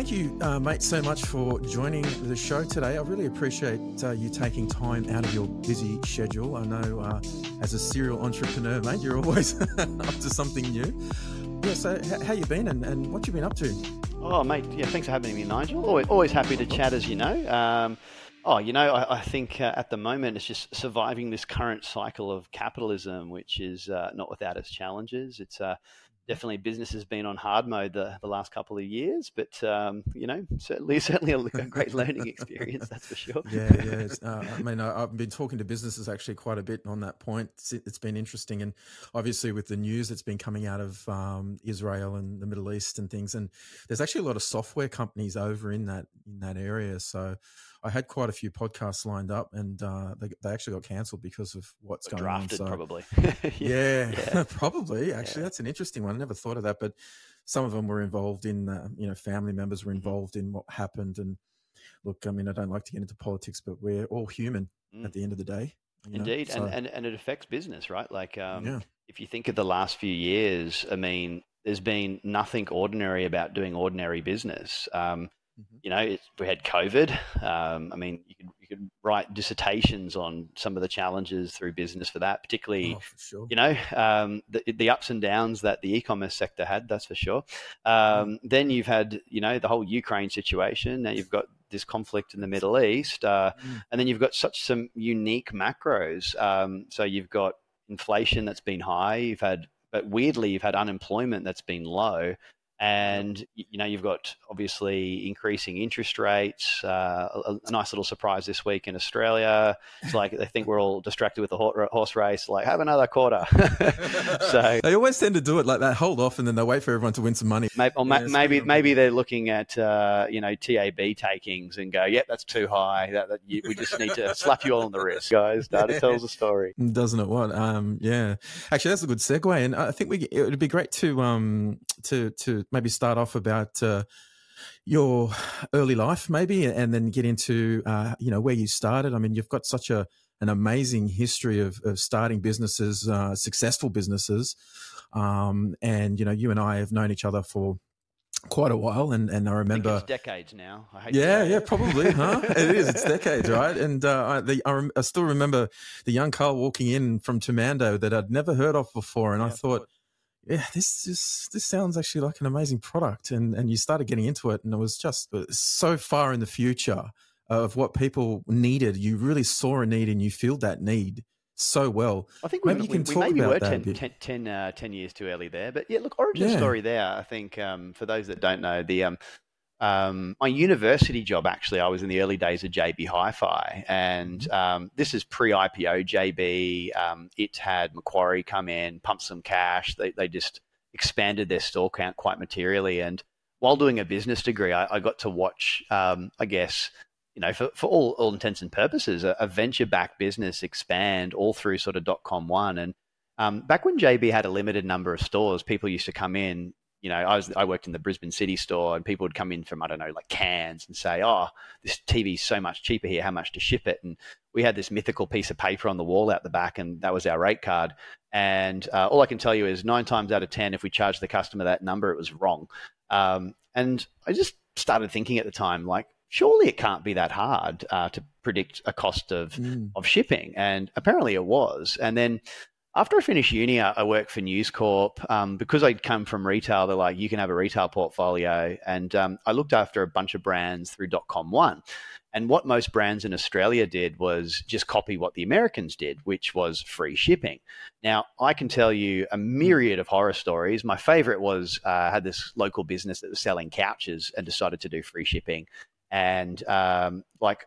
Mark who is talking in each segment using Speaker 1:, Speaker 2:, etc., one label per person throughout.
Speaker 1: thank you, uh, mate, so much for joining the show today. I really appreciate uh, you taking time out of your busy schedule. I know uh, as a serial entrepreneur, mate, you're always up to something new. Yeah, so h- how you been and, and what you been up to?
Speaker 2: Oh, mate, yeah, thanks for having me, Nigel. Always, always happy to chat, as you know. Um, oh, you know, I, I think uh, at the moment it's just surviving this current cycle of capitalism, which is uh, not without its challenges. It's uh, definitely business has been on hard mode the, the last couple of years, but um, you know, certainly certainly a, great learning experience, that's for sure.
Speaker 1: Yeah, yeah. Uh, I mean, I, have been talking to businesses actually quite a bit on that point. It's, it's been interesting, and obviously with the news that's been coming out of um, Israel and the Middle East and things, and there's actually a lot of software companies over in that in that area. So I had quite a few podcasts lined up, and uh, they, they actually got cancelled because of what's going
Speaker 2: drafted,
Speaker 1: on.
Speaker 2: So, probably.
Speaker 1: yeah, yeah. probably. Actually, yeah. that's an interesting one. I never thought of that, but some of them were involved in, uh, you know, family members were mm-hmm. involved in what happened. And look, I mean, I don't like to get into politics, but we're all human mm. at the end of the day.
Speaker 2: Indeed, so, and, and and it affects business, right? Like, um, yeah. if you think of the last few years, I mean, there's been nothing ordinary about doing ordinary business. Um, Mm-hmm. You know, we had COVID. Um, I mean, you could, you could write dissertations on some of the challenges through business for that, particularly, oh, for sure. you know, um, the, the ups and downs that the e-commerce sector had. That's for sure. Um, mm. Then you've had, you know, the whole Ukraine situation. Now you've got this conflict in the Middle East, uh, mm. and then you've got such some unique macros. Um, so you've got inflation that's been high. You've had but weirdly, you've had unemployment that's been low and you know you've got obviously increasing interest rates. Uh, a, a, nice little surprise this week in Australia. It's like they think we're all distracted with the horse race. Like have another quarter.
Speaker 1: so they always tend to do it like that. Hold off, and then they wait for everyone to win some money.
Speaker 2: Maybe or yeah, maybe, maybe they're looking at uh, you know TAB takings and go, yep, that's too high. That, that you, we just need to slap you all on the wrist, guys. Data tells a story,
Speaker 1: doesn't it? What? Um, yeah. Actually, that's a good segue, and I think we it would be great to um to to maybe start off about uh, your early life, maybe, and then get into uh, you know where you started. I mean, you've got such a an amazing history of, of starting businesses, uh, successful businesses, um, and you know you and I have known each other for quite a while and and I remember
Speaker 2: I decades now.
Speaker 1: Yeah yeah probably huh? It is it's decades right? And uh, I, the, I, rem- I, still remember the young Carl walking in from Temando that I'd never heard of before and yeah, I thought yeah, this is this sounds actually like an amazing product, and and you started getting into it, and it was just uh, so far in the future of what people needed. You really saw a need, and you filled that need so well.
Speaker 2: I think maybe we, you can we, talk we maybe about were 10, 10, 10, uh, 10, years too early there, but yeah, look, origin yeah. story there. I think um, for those that don't know, the um, um, my university job actually, I was in the early days of JB Hi-Fi, and mm-hmm. um, this is pre-IPO JB. Um, it had Macquarie come in, pump some cash. They they just expanded their store count quite materially. And while doing a business degree, I, I got to watch, um, I guess, you know, for, for all, all intents and purposes, a, a venture-backed business expand all through sort of dot com one. And um, back when JB had a limited number of stores, people used to come in you know, I was I worked in the Brisbane City store, and people would come in from I don't know like Cairns and say, "Oh, this TV is so much cheaper here. How much to ship it?" And we had this mythical piece of paper on the wall out the back, and that was our rate card. And uh, all I can tell you is nine times out of ten, if we charged the customer that number, it was wrong. Um, and I just started thinking at the time, like, surely it can't be that hard uh, to predict a cost of mm. of shipping, and apparently it was. And then after I finished uni, I worked for News Corp. Um, because I'd come from retail, they're like, you can have a retail portfolio. And um, I looked after a bunch of brands through .com one. And what most brands in Australia did was just copy what the Americans did, which was free shipping. Now, I can tell you a myriad of horror stories. My favorite was uh, I had this local business that was selling couches and decided to do free shipping. And um, like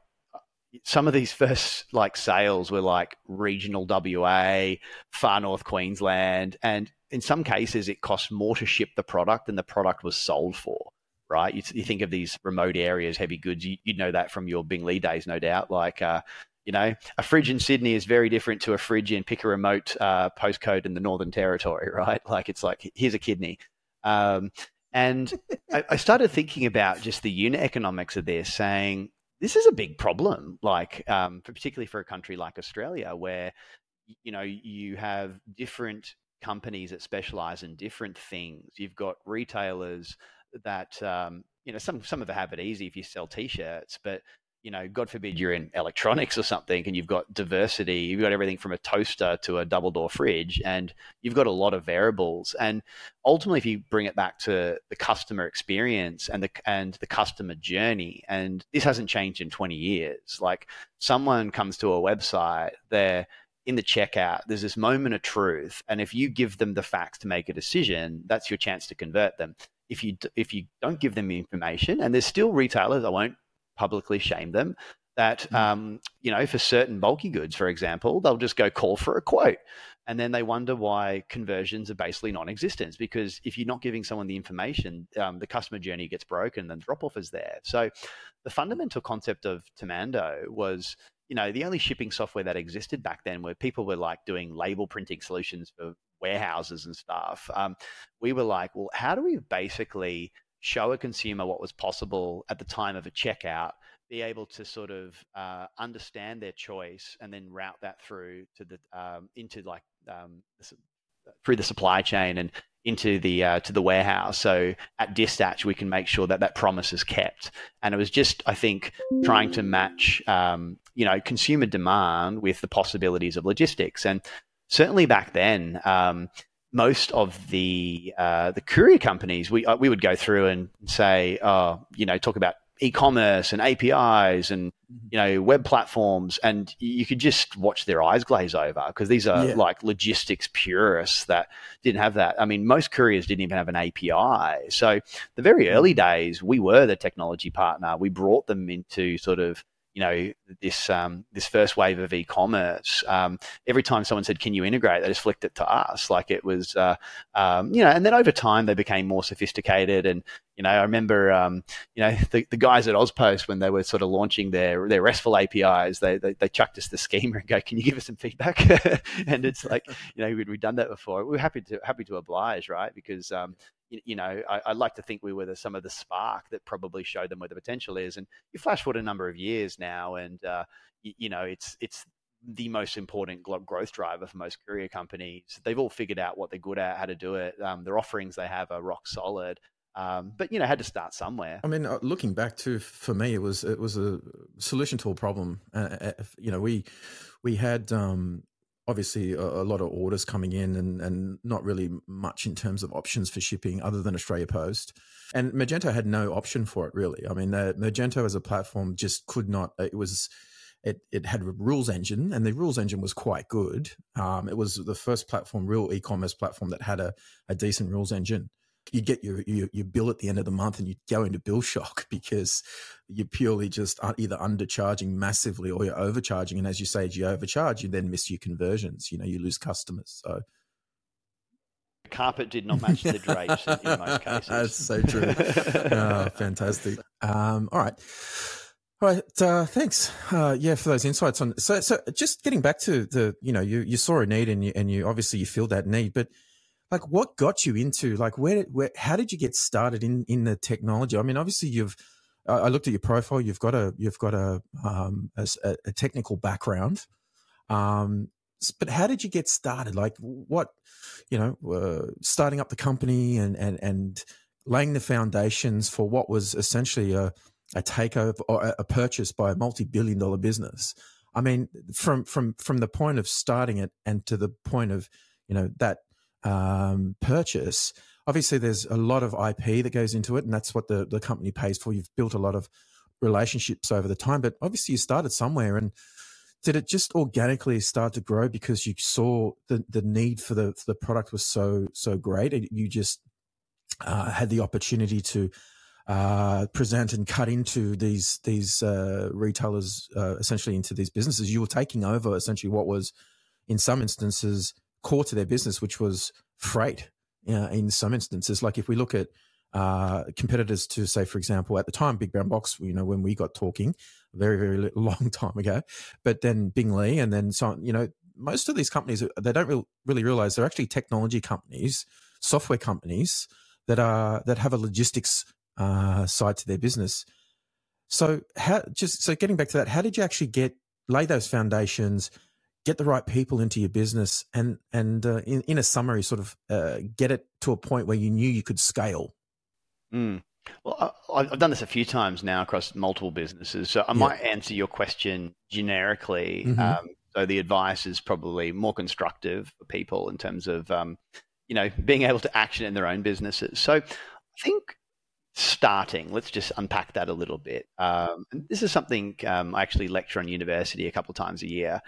Speaker 2: some of these first like sales were like regional WA, far north Queensland, and in some cases it cost more to ship the product than the product was sold for. Right? You, you think of these remote areas, heavy goods. You, would know that from your Bing Lee days, no doubt. Like, uh, you know, a fridge in Sydney is very different to a fridge in pick a remote uh, postcode in the Northern Territory, right? Like, it's like here's a kidney. Um, and I, I started thinking about just the unit economics of this, saying this is a big problem, like um, particularly for a country like Australia, where you know you have different companies that specialize in different things. You've got retailers that um, you know, some some of them have it easy if you sell t-shirts, but you know, God forbid you're in electronics or something and you've got diversity, you've got everything from a toaster to a double door fridge, and you've got a lot of variables. And ultimately, if you bring it back to the customer experience and the and the customer journey, and this hasn't changed in 20 years. Like someone comes to a website, they're in the checkout, there's this moment of truth, and if you give them the facts to make a decision, that's your chance to convert them. If you if you don't give them the information, and there's still retailers, I won't publicly shame them that mm. um, you know for certain bulky goods for example they'll just go call for a quote and then they wonder why conversions are basically non-existent because if you're not giving someone the information um, the customer journey gets broken and drop off is there so the fundamental concept of Temando was you know the only shipping software that existed back then where people were like doing label printing solutions for warehouses and stuff um, we were like well how do we basically show a consumer what was possible at the time of a checkout, be able to sort of uh, understand their choice, and then route that through to the um, into like um, through the supply chain and into the uh, to the warehouse. So at dispatch, we can make sure that that promise is kept. And it was just, I think, trying to match, um, you know, consumer demand with the possibilities of logistics. And certainly back then, um, most of the uh, the courier companies, we uh, we would go through and say, oh, you know, talk about e-commerce and APIs and mm-hmm. you know web platforms, and you could just watch their eyes glaze over because these are yeah. like logistics purists that didn't have that. I mean, most couriers didn't even have an API. So the very early mm-hmm. days, we were the technology partner. We brought them into sort of you know this um, this first wave of e-commerce. Um, every time someone said, "Can you integrate?" they just flicked it to us, like it was, uh, um, you know. And then over time, they became more sophisticated. And you know, I remember, um, you know, the, the guys at AusPost when they were sort of launching their their RESTful APIs, they they, they chucked us the schema and go, "Can you give us some feedback?" and it's like, you know, we'd, we'd done that before. We are happy to happy to oblige, right? Because um, you know, I, I, like to think we were the, some of the spark that probably showed them where the potential is. And you flash forward a number of years now, and uh, you, you, know, it's it's the most important growth driver for most courier companies. They've all figured out what they're good at, how to do it. Um, their offerings they have are rock solid. Um, but you know, had to start somewhere.
Speaker 1: I mean, uh, looking back to for me, it was it was a solution to a problem. Uh, uh you know, we we had um, obviously a, a, lot of orders coming in and, and not really much in terms of options for shipping other than Australia Post. And Magento had no option for it really. I mean, uh, Magento as a platform just could not, it was, it, it had a rules engine and the rules engine was quite good. Um, it was the first platform, real e-commerce platform that had a, a decent rules engine you get your, your, your bill at the end of the month and you go into bill shock because you're purely just either undercharging massively or you're overcharging. And as you say, as you overcharge, you then miss your conversions. You know, you lose customers. So
Speaker 2: carpet did not match the drapes in, in most cases.
Speaker 1: That's so true. oh, fantastic. Um, all right. All right. Uh, thanks. Uh, yeah, for those insights on. So, so just getting back to the, you know, you, you saw a need and you, and you obviously you feel that need, but like what got you into like where, where how did you get started in in the technology? I mean, obviously you've I looked at your profile. You've got a you've got a um, a, a, technical background, um, but how did you get started? Like what you know, uh, starting up the company and and and laying the foundations for what was essentially a a takeover or a purchase by a multi-billion dollar business. I mean, from from from the point of starting it and to the point of you know that um, purchase, obviously there's a lot of IP that goes into it, and that's what the, the company pays for. You've built a lot of relationships over the time, but obviously you started somewhere. And did it just organically start to grow because you saw the, the need for the for the product was so so great, and you just uh, had the opportunity to uh, present and cut into these these uh, retailers, uh, essentially into these businesses. You were taking over essentially what was, in some instances, core to their business, which was freight. Uh, in some instances, like if we look at uh, competitors to say, for example, at the time, Big Brown Box, you know, when we got talking, very very long time ago, but then Bing Lee, and then so on, you know, most of these companies they don't re- really realize they're actually technology companies, software companies that are that have a logistics uh, side to their business. So how just so getting back to that, how did you actually get lay those foundations? Get the right people into your business and and uh, in, in a summary sort of uh, get it to a point where you knew you could scale
Speaker 2: mm. Well, I've done this a few times now across multiple businesses, so I might answer your question generically. Mm-hmm. Um, so the advice is probably more constructive for people in terms of, um, you know, being able to action in their own businesses. So I think starting, let's just unpack that a little bit. Um, this is something um, I actually lecture on university a couple of times a year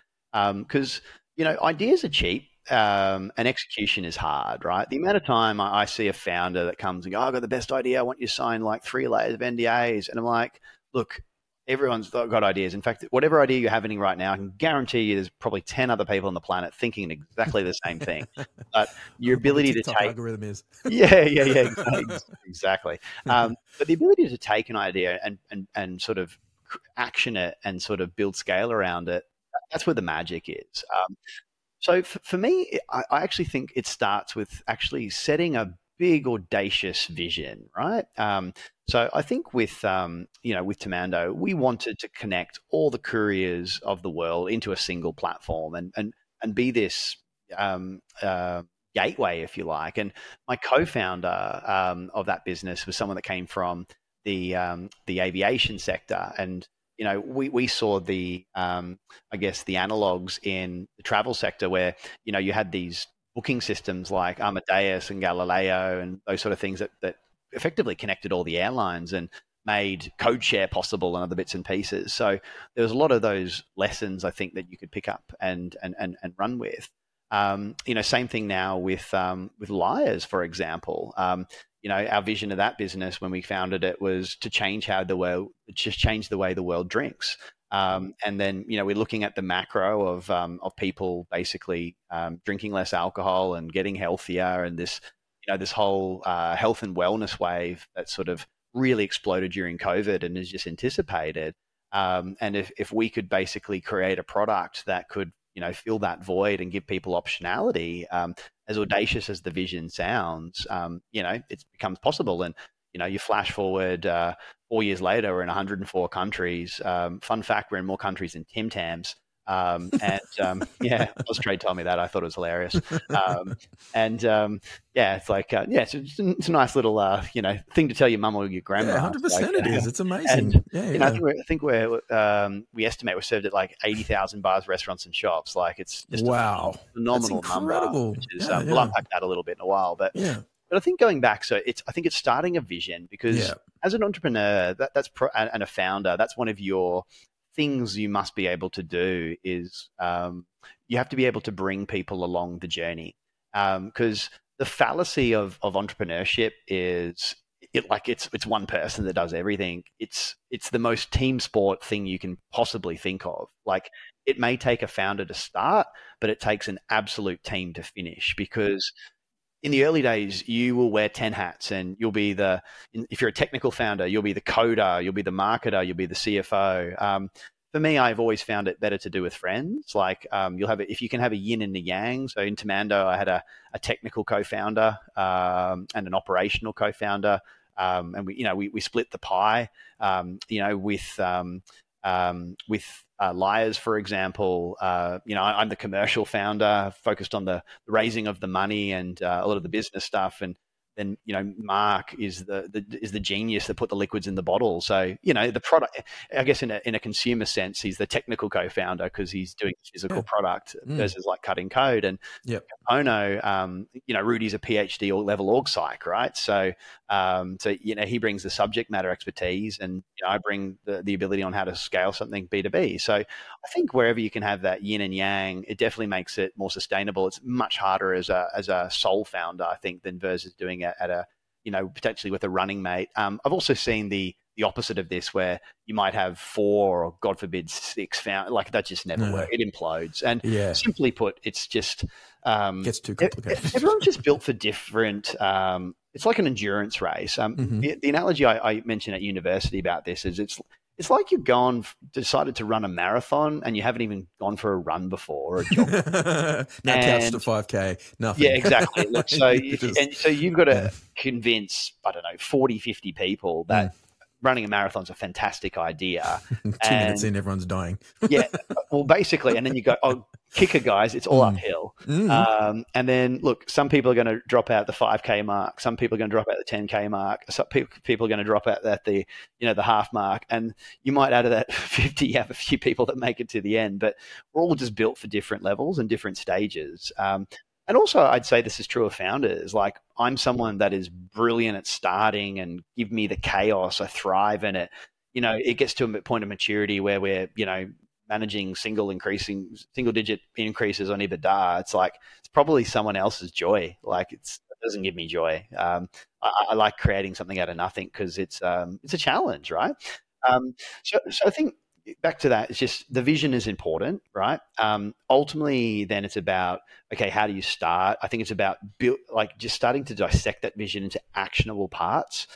Speaker 2: because, um, you know, ideas are cheap um, and execution is hard, right? The amount of time I, I see a founder that comes and goes, oh, I've got the best idea. I want you to sign like three layers of NDAs. And I'm like, look, everyone's got ideas. In fact, whatever idea you're having right now, I can guarantee you there's probably 10 other people on the planet thinking exactly the same thing. But your ability to take
Speaker 1: algorithm is.
Speaker 2: yeah, yeah, yeah, exactly. exactly. Um, but the ability to take an idea and, and, and sort of action it and sort of build scale around it, that's where the magic is. Um, so for, for me, I, I, actually think it starts with actually setting a big audacious vision, right? Um, so I think with um, you know with Temando, we wanted to connect all the couriers of the world into a single platform and and and be this um, uh, gateway, if you like. And my co-founder um, of that business was someone that came from the um, the aviation sector, and you know, we, we saw the, um, I guess, the analogs in the travel sector where, you know, you had these booking systems like Amadeus and Galileo and those sort of things that, that effectively connected all the airlines and made code share possible and other bits and pieces. So there was a lot of those lessons I think that you could pick up and, and, and, and run with. Um, you know, same thing now with um, with Lyre's, for example. Um, you know, our vision of that business when we founded it was to change how the world, just change the way the world drinks. Um, and then, you know, we're looking at the macro of um, of people basically um, drinking less alcohol and getting healthier, and this, you know, this whole uh, health and wellness wave that sort of really exploded during COVID and is just anticipated. Um, and if if we could basically create a product that could you know fill that void and give people optionality um, as audacious as the vision sounds um, you know it becomes possible. And you know you flash forward uh, four years later we're in 104 countries. Um, fun fact we're in more countries than tim tams um, and um, yeah, Austrade told me that. I thought it was hilarious. Um, and um, yeah, it's like uh, yeah, it's, it's, a nice little uh, you know thing to tell your mum or your grandma.
Speaker 1: yeah, percent, like, it is. It's amazing. And, yeah,
Speaker 2: you know, I think, we're, I think we're um, we estimate we're served at like eighty thousand bars, restaurants, and shops. Like it's just
Speaker 1: wow,
Speaker 2: a phenomenal number. Which is, yeah, um, We'll unpack that a little bit in a while, but yeah. But I think going back, so it's I think it's starting a vision because as an entrepreneur, that, that's pro, and a founder, that's one of your things you must be able to do is um, you have to be able to bring people along the journey. Because um, the fallacy of, of entrepreneurship is it like it's it's one person that does everything. It's it's the most team sport thing you can possibly think of. Like it may take a founder to start but it takes an absolute team to finish because in the early days, you will wear 10 hats and you'll be the, if you're a technical founder, you'll be the coder, you'll be the marketer, you'll be the CFO. Um, for me, I've always found it better to do with friends. Like um, you'll have a, if you can have a yin and a yang. So in Temando, I had a, a technical co-founder um, and an operational co-founder, um, and we you know we, we split the pie. Um, you know with um, um, with uh, Lyre's, for example, uh, you know, I, am the commercial founder, focused on the, raising of the money and uh, a lot of the business stuff. And then you know Mark is the, the, is the genius that put the liquids in the bottle. So you know the product. I guess in a in a consumer sense, he's the technical co-founder because he's doing physical yeah. product mm. versus like cutting code. And
Speaker 1: yep.
Speaker 2: Ono, um, you know, Rudy's a PhD or level org psych, right? So um, so you know he brings the subject matter expertise, and you know, I bring the the ability on how to scale something B two B. So I think wherever you can have that yin and yang, it definitely makes it more sustainable. It's much harder as a as a sole founder, I think, than versus doing at, at a you know potentially with a running mate. Um, I've also seen the the opposite of this, where you might have four or God forbid six found like that just never no. works. It implodes. And yeah. simply put, it's just um,
Speaker 1: gets too complicated.
Speaker 2: everyone's just built for different. Um, it's like an endurance race. Um, mm-hmm. the, the, analogy I, I mentioned at university about this is it's it's like you've gone decided to run a marathon and you haven't even gone for a run before or a jog.
Speaker 1: now counts to five k. Nothing.
Speaker 2: Yeah, exactly. Look, so and so you've got to yeah. convince I don't know 40, 50 people that. Mm. Running a marathon is a fantastic idea.
Speaker 1: Two and, minutes in, everyone's dying.
Speaker 2: yeah, well, basically, and then you go, oh, kicker guys, it's all mm. uphill. Mm. Um, and then look, some people are going to drop out the 5k mark. Some people are going to drop out the 10k mark. Some people are going to drop out at the you know the half mark. And you might out of that 50, you have a few people that make it to the end. But we're all just built for different levels and different stages. Um, and also, I'd say this is true of founders. Like, I'm someone that is brilliant at starting and give me the chaos. I thrive in it. You know, it gets to a point of maturity where we're, you know, managing single increasing, single digit increases on EBITDA. It's like, it's probably someone else's joy. Like, it's, it doesn't give me joy. Um, I, I, like creating something out of nothing because it's, um, it's a challenge, right? Um, so, so I think back to that, it's just the vision is important, right? Um, ultimately, then it's about okay, how do you start? I think it's about build, like just starting to dissect that vision into actionable parts.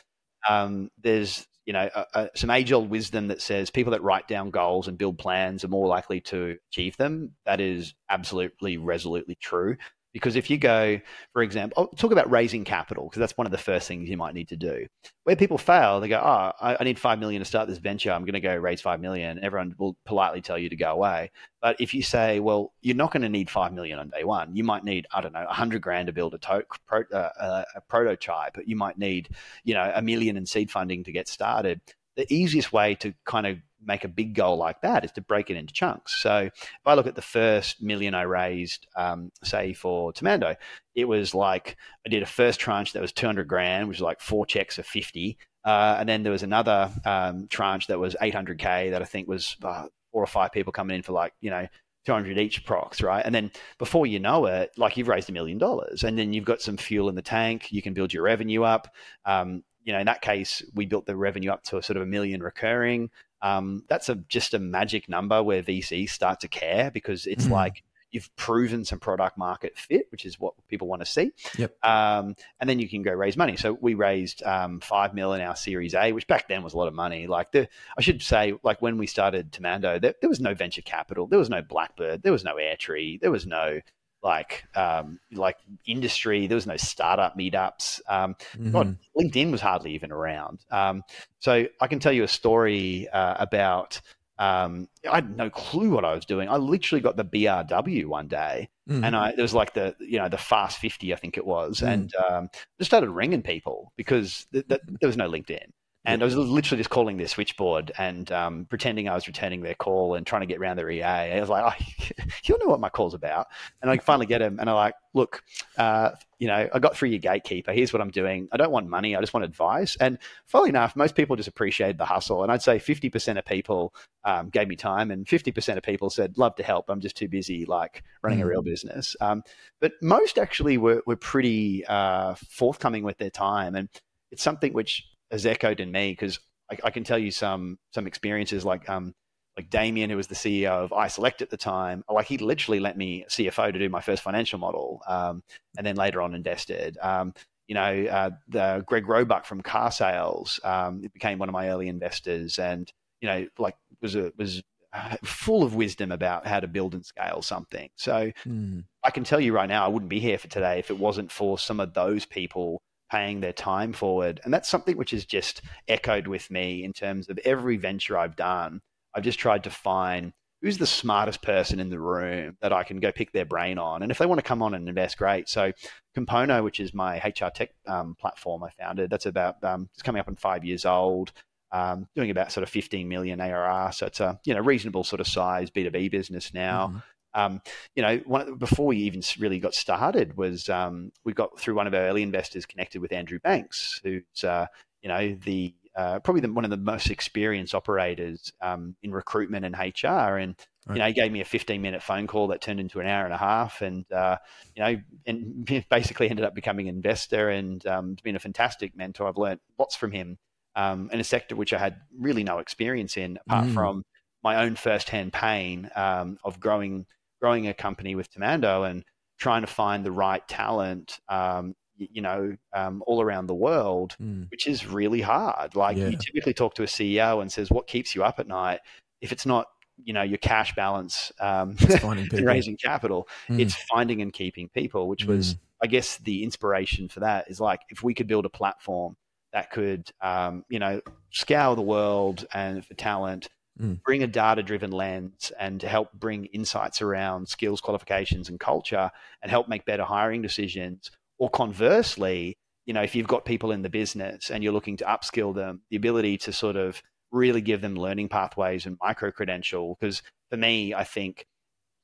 Speaker 2: Um, there's you know some age old wisdom that says people that write down goals and build plans are more likely to achieve them. That is absolutely resolutely true. Because if you go, for example, I'll talk about raising capital, because that's one of the first things you might need to do. Where people fail, they go, oh, I, I need five million to start this venture. I'm going to go raise five million. Everyone will politely tell you to go away. But if you say, well, you're not going to need five million on day one. You might need, I don't know, a hundred grand to build a, to- pro- uh, a prototype. You might need, you know, a million in seed funding to get started. The easiest way to kind of make a big goal like that is to break it into chunks. So if I look at the first million I raised, um, say for Temando, it was like I did a first tranche that was 200 grand, which was like four checks of 50. Uh, and then there was another um, tranche that was 800K that I think was uh, four or five people coming in for like, you know, 200 each procs, right? And then before you know it, like you've raised a million dollars and then you've got some fuel in the tank, you can build your revenue up. Um, you know, in that case, we built the revenue up to a sort of a million recurring um, that's a just a magic number where VCs start to care because it's mm. like you've proven some product market fit, which is what people want to see.
Speaker 1: Yep.
Speaker 2: Um, and then you can go raise money. So we raised um, five mil in our Series A, which back then was a lot of money. Like the, I should say, like when we started Temando, there, there was no venture capital, there was no Blackbird, there was no Airtree, there was no like um, like industry. There was no startup meetups. Um, mm-hmm. God, LinkedIn was hardly even around. Um, so I can tell you a story uh, about. Um, I had no clue what I was doing. I literally got the BRW one day, mm-hmm. and I it was like the you know the Fast Fifty, I think it was, mm and um, just started ringing people because th- th- there was no LinkedIn. And I was literally just calling their switchboard and um, pretending I was returning their call and trying to get around their EA. I was like, oh, you know what my call's about. And I finally get him and I'm like, look, uh, you know, I got through your gatekeeper. Here's what I'm doing. I don't want money. I just want advice. And funnily enough, most people just appreciated the hustle. And I'd say 50% of people um, gave me time and 50% of people said, love to help. I'm just too busy like running mm. a real business. Um, but most actually were, were pretty uh, forthcoming with their time. And it's something which has echoed in me because I, I, can tell you some some experiences like um like Damien, who was the CEO of iSelect at the time, like he literally let me CFO to do my first financial model, um, and then later on invested. Um, you know, uh, the Greg Roebuck from carsales um, became one of my early investors, and you know, like was a, was full of wisdom about how to build and scale something. So mm. I can tell you right now, I wouldn't be here for today if it wasn't for some of those people paying their time forward. And that's something which has just echoed with me in terms of every venture I've done. I've just tried to find who's the smartest person in the room that I can go pick their brain on. And if they want to come on and invest, great. So Compono, which is my HR tech um, platform I founded, that's about, um, it's coming up on five years old. Um, doing about sort of 15 million ARR. So it's a you know reasonable sort of size B2B business now. Mm-hmm. Um, you know, one, before we even really got started was um, we got through one of our early investors connected with Andrew Banks, who's uh, you know the uh, probably the, one of the most experienced operators um, in recruitment and HR, and right. you know he gave me a 15 minute phone call that turned into an hour and a half, and uh, you know and basically ended up becoming an investor, and um, it's been a fantastic mentor. I've learned lots from him um, in a sector which I had really no experience in, apart mm. from my own first-hand pain um, of growing growing a company with Temando and trying to find the right talent, um, you, know, um, all around the world, mm. which is really hard. Like yeah. you typically talk to a CEO and says, "What keeps you up at night?" If it's not you know your cash balance um, and raising capital mm. it's finding and keeping people which was mm. i guess the inspiration for that is like if we could build a platform that could, um, you know, scour the world and for talent, mm. bring a data driven lens and help bring insights around skills, qualifications, and culture and help make better hiring decisions. Or conversely, you know, if you've got people in the business and you're looking to upskill them, the ability to sort of really give them learning pathways and micro credential. Because for me, I think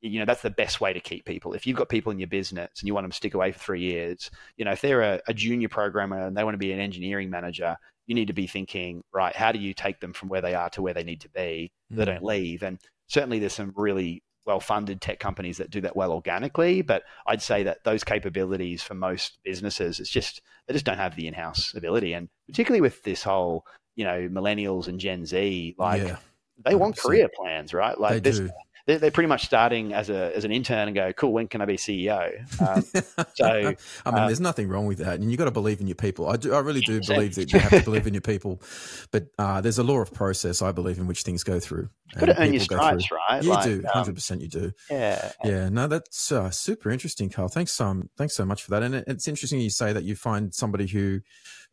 Speaker 2: you know that's the best way to keep people if you've got people in your business and you want them to stick away for three years you know if they're a, a, junior programmer and they want to be an engineering manager you need to be thinking right how do you take them from where they are to where they need to be mm. they don't leave and certainly there's some really well funded tech companies that do that well organically but i'd say that those capabilities for most businesses it's just they just don't have the in-house ability and particularly with this whole you know millennials and gen z like yeah. they want career plans right like
Speaker 1: they this do
Speaker 2: they're, they're pretty much starting as a as an intern and go, cool, when can I be CEO? Um, so I
Speaker 1: mean, uh, there's nothing wrong with that, and you've got to believe in your people. I do, I really do believe that you have to believe in your people, but uh, there's a law of process I believe in which things go through.
Speaker 2: You've got to earn your stripes, right?
Speaker 1: You like, do, um, hundred um, percent, you do.
Speaker 2: Yeah,
Speaker 1: yeah. No, that's uh, super interesting, Carl. Thanks, um, thanks so much for that. And it, it's interesting you say that you find somebody who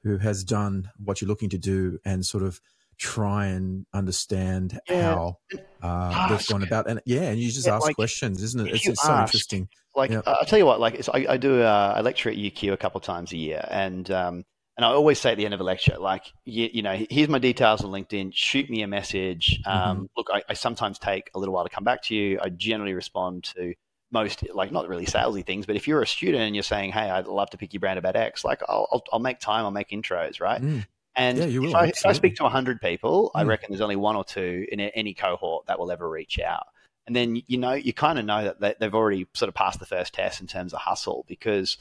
Speaker 1: who has done what you're looking to do and sort of try and understand yeah. how uh, they've gone about and yeah and you just yeah, ask like, questions isn't it it's, it's so interesting
Speaker 2: like yeah. i'll tell you what like I, I, do a, a, lecture at uq a couple times a year and um, and I always say at the end of a lecture, like, you, you know, here's my details on LinkedIn. Shoot me a message. Um, mm-hmm. Look, I, I, sometimes take a little while to come back to you. I generally respond to most, like, not really salesy things, but if you're a student and you're saying, hey, I'd love to pick your brand about X, like, I'll, I'll, I'll make time, I'll make intros, right? Mm. And yeah, if, I, if, I, speak to 100 people, mm. I reckon there's only one or two in any cohort that will ever reach out. And then, you know, you kind of know that they've already sort of passed the first test in terms of hustle because,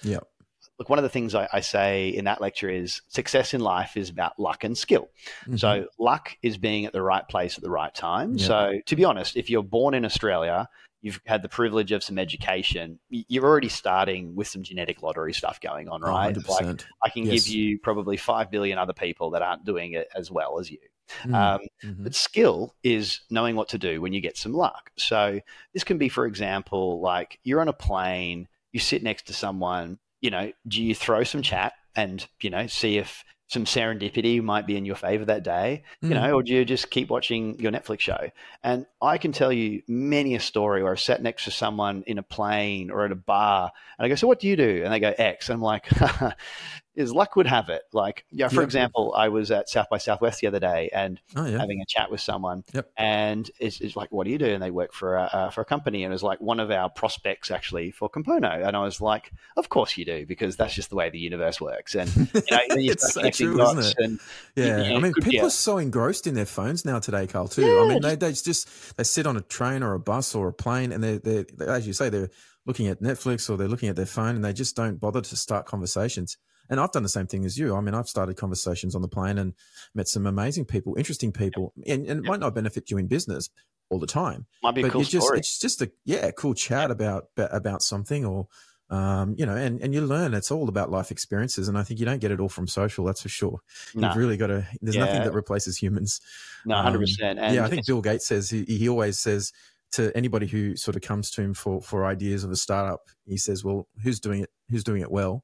Speaker 2: look, one of the things I, I, say in that lecture is success in life is about luck and skill. Mm-hmm. So, luck is being at the right place at the right time. So, to be honest, if you're born in Australia you've had the privilege of some education, you're already starting with some genetic lottery stuff going on, right?
Speaker 1: Like
Speaker 2: I can yes. give you probably five billion other people that aren't doing it as well as you. Mm, um, mm-hmm. But skill is knowing what to do when you get some luck. So this can be, for example, like you're on a plane, you sit next to someone, you know, do you throw some chat and, you know, see if some serendipity might be in your favor that day, you mm. know, or do you just keep watching your Netflix show? And I can tell you many a story where I've sat next to someone in a plane or at a bar and I go, So what do you do? And they go, X. And I'm like, is luck would have it. Like, yeah, for yep. example, I was at South by Southwest the other day and oh, yeah. having a chat with someone,
Speaker 1: yep.
Speaker 2: and it's, it's, like, "What do you do?" And they work for a uh, for a company, and it was like one of our prospects actually for Compono, and I was like, "Of course you do, because that's just the way the universe works." And you know,
Speaker 1: it's so true, isn't it? And, yeah, you know, I mean, people yeah. are so engrossed in their phones now today, Carl. Too. Yeah, I mean, they they just they sit on a train or a bus or a plane, and they they as you say they're looking at Netflix or they're looking at their phone, and they just don't bother to start conversations and I've done the same thing as you. I mean, I've started conversations on the plane and met some amazing people, interesting people, and, and it might not benefit you in business all the time.
Speaker 2: Might be a cool
Speaker 1: just,
Speaker 2: story.
Speaker 1: It's just a yeah, cool chat about about something or. Um, you know, and, and you learn it's all about life experiences. And I think you don't get it all from social, that's for sure. No. You've really got to, there's yeah. nothing that replaces humans.
Speaker 2: No, 100%. Um,
Speaker 1: yeah, I think Bill Gates says, he, he always says to anybody who sort of comes to him for, for ideas of a startup, he says, well, who's doing it? Who's doing it well?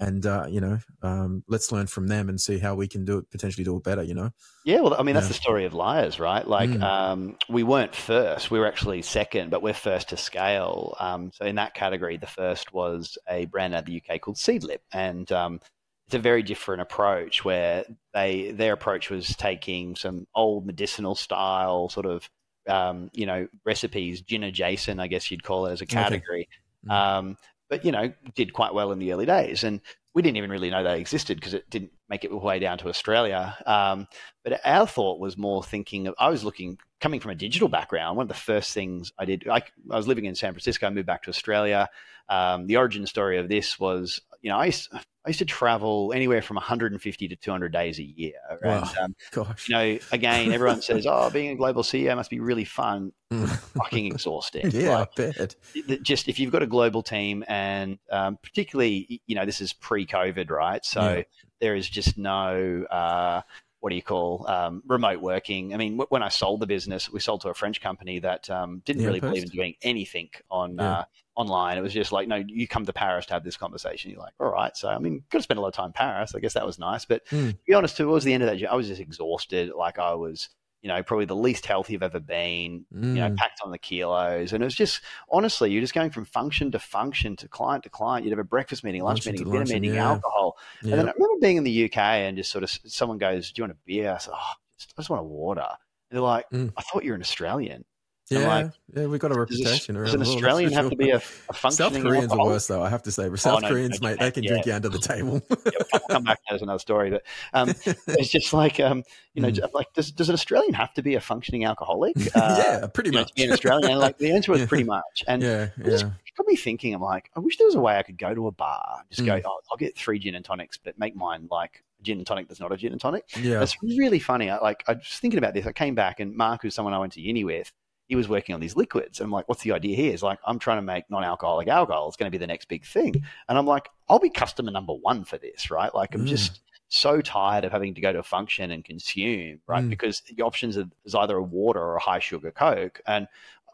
Speaker 1: And uh, you know, um, let's learn from them and see how we can do it, potentially do it better. You know.
Speaker 2: Yeah, well, I mean, that's yeah. the story of Lyre's, right? Like, mm. um, we weren't first; we were actually second, but we're first to scale. Um, so in that category, the first was a brand out of the UK called Seedlip, and um, it's a very different approach where they their approach was taking some old medicinal style sort of um, you know recipes, gin adjacent, I guess you'd call it as a category. Okay. Mm. Um, but you know did quite well in the early days and we didn't even really know they existed because it didn't make it way down to Australia. Um, but our thought was more thinking of, I was looking, coming from a digital background, one of the first things I did, I, I was living in San Francisco, I moved back to Australia. Um, the origin story of this was, you know, I used, I used to travel anywhere from 150 to 200 days a year.
Speaker 1: Wow. Um,
Speaker 2: Gosh. You know, again, everyone says, oh, being a global CEO must be really fun. fucking exhausting.
Speaker 1: Yeah, like, I bet.
Speaker 2: Just if you've got a global team and um, particularly, you know, this is pre COVID, right? So yeah. there is just no, uh, what do you call um, remote working. I mean, w- when I sold the business, we sold to a French company that um, didn't yeah, really post. believe in doing anything on yeah. uh, online. It was just like, no, you come to Paris to have this conversation. You're like, all right. So I mean, could have spent a lot of time in Paris. I guess that was nice. But mm. to be honest, towards the end of that, I was just exhausted. Like I was you know, probably the least healthy I've ever been, mm. you know, mm. packed on the kilos. And it was just, honestly, you're just going from function to function to client to client. You'd have a breakfast meeting, lunch, lunch meeting, dinner meeting, yeah. alcohol. Yep. And then I remember being in the UK and just sort of someone goes, Do you want a beer? I said, Oh, I just want a water. And they're like, mm. I thought you were an Australian.
Speaker 1: Yeah, like, yeah, we've got a reputation
Speaker 2: does, does an Australian have to be a, a functioning?
Speaker 1: South Koreans alcohol? are worse, though. I have to say, South oh, no, Koreans, mate, they can yeah. drink you under the table.
Speaker 2: yeah, we'll come back. There's another story, but um, it's just like um, you know, mm. like does does an Australian have to be a functioning alcoholic?
Speaker 1: Uh, yeah, pretty much.
Speaker 2: Know, to be an Australian, like the answer was pretty much. And yeah, yeah. Just, got me thinking. I'm like, I wish there was a way I could go to a bar, just mm. go, oh, I'll get three gin and tonics, but make mine like gin and tonic that's not a gin and tonic. Yeah, it's really funny. I, like I was thinking about this. I came back and Mark, who's someone I went to uni with he was working on these liquids. And I'm like, what's the idea here? Like, I'm trying to make non alcoholic alcohol. It's going to be the next big thing. And I'm like, I'll be customer number one for this, right? Like, I'm mm. just so tired of having to go to a function and consume, right? Mm. Because the options is either a water or a high sugar Coke. And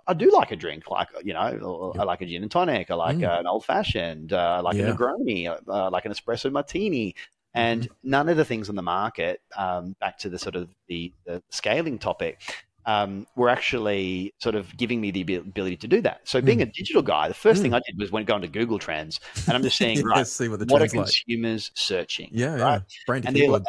Speaker 2: I do like a drink, like you know, yep. I like a gin and tonic. I like mm. an old fashioned. Uh, I like yeah. a Negroni. Uh, like an espresso martini. And mm none of the things on the market, um, back to the sort of the, the scaling topic, um, were actually sort of giving me the ability to do that. So being mm. a digital guy, the first mm. thing I did was went go into Google Trends, and I'm just seeing yeah, right, see what, the what are consumers like. searching?
Speaker 1: Yeah, right? yeah.
Speaker 2: and, they're,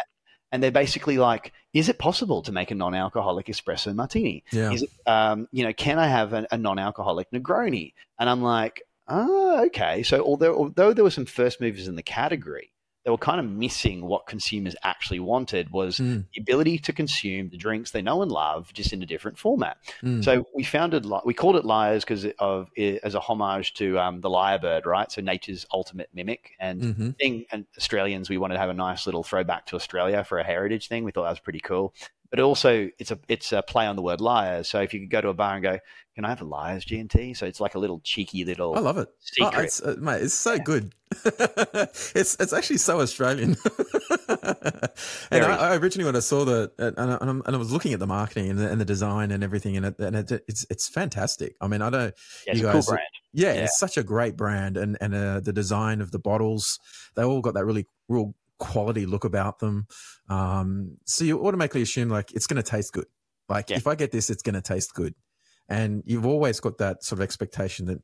Speaker 2: and they're basically like, is it possible to make a non-alcoholic espresso martini? Yeah. Is it, um, you know, can I have a, a non-alcoholic Negroni? And I'm like, oh, okay. So although although there were some first movers in the category, they were kind of missing what consumers actually wanted was mm. the ability to consume the drinks they know and love just in a different format. Mm. So we founded, we called it Lyre's because of as a homage to um, the lyrebird, right? So nature's ultimate mimic. And mm-hmm. being Australians, we wanted to have a nice little throwback to Australia for a heritage thing. We thought that was pretty cool but also it's a it's a play on the word liar. So if you could go to a bar and go, "Can I have a liar's G&T?" So it's like a little cheeky little.
Speaker 1: I love it. Oh, secret. Oh, it's, uh, mate, it's so yeah. good. it's it's actually so Australian. and I, I, originally when I saw the and, I, and I was looking at the marketing and the, and the design and everything, and, it, and it, it's it's fantastic. I mean, I don't.
Speaker 2: Yeah, you guys, cool
Speaker 1: yeah, yeah, it's such a great brand, and and uh, the design of the bottles, they all got that really real quality look about them. Um, so you automatically assume like it's going to taste good. Like yeah. if I get this, it's going to taste good. And you've always got that sort of expectation that,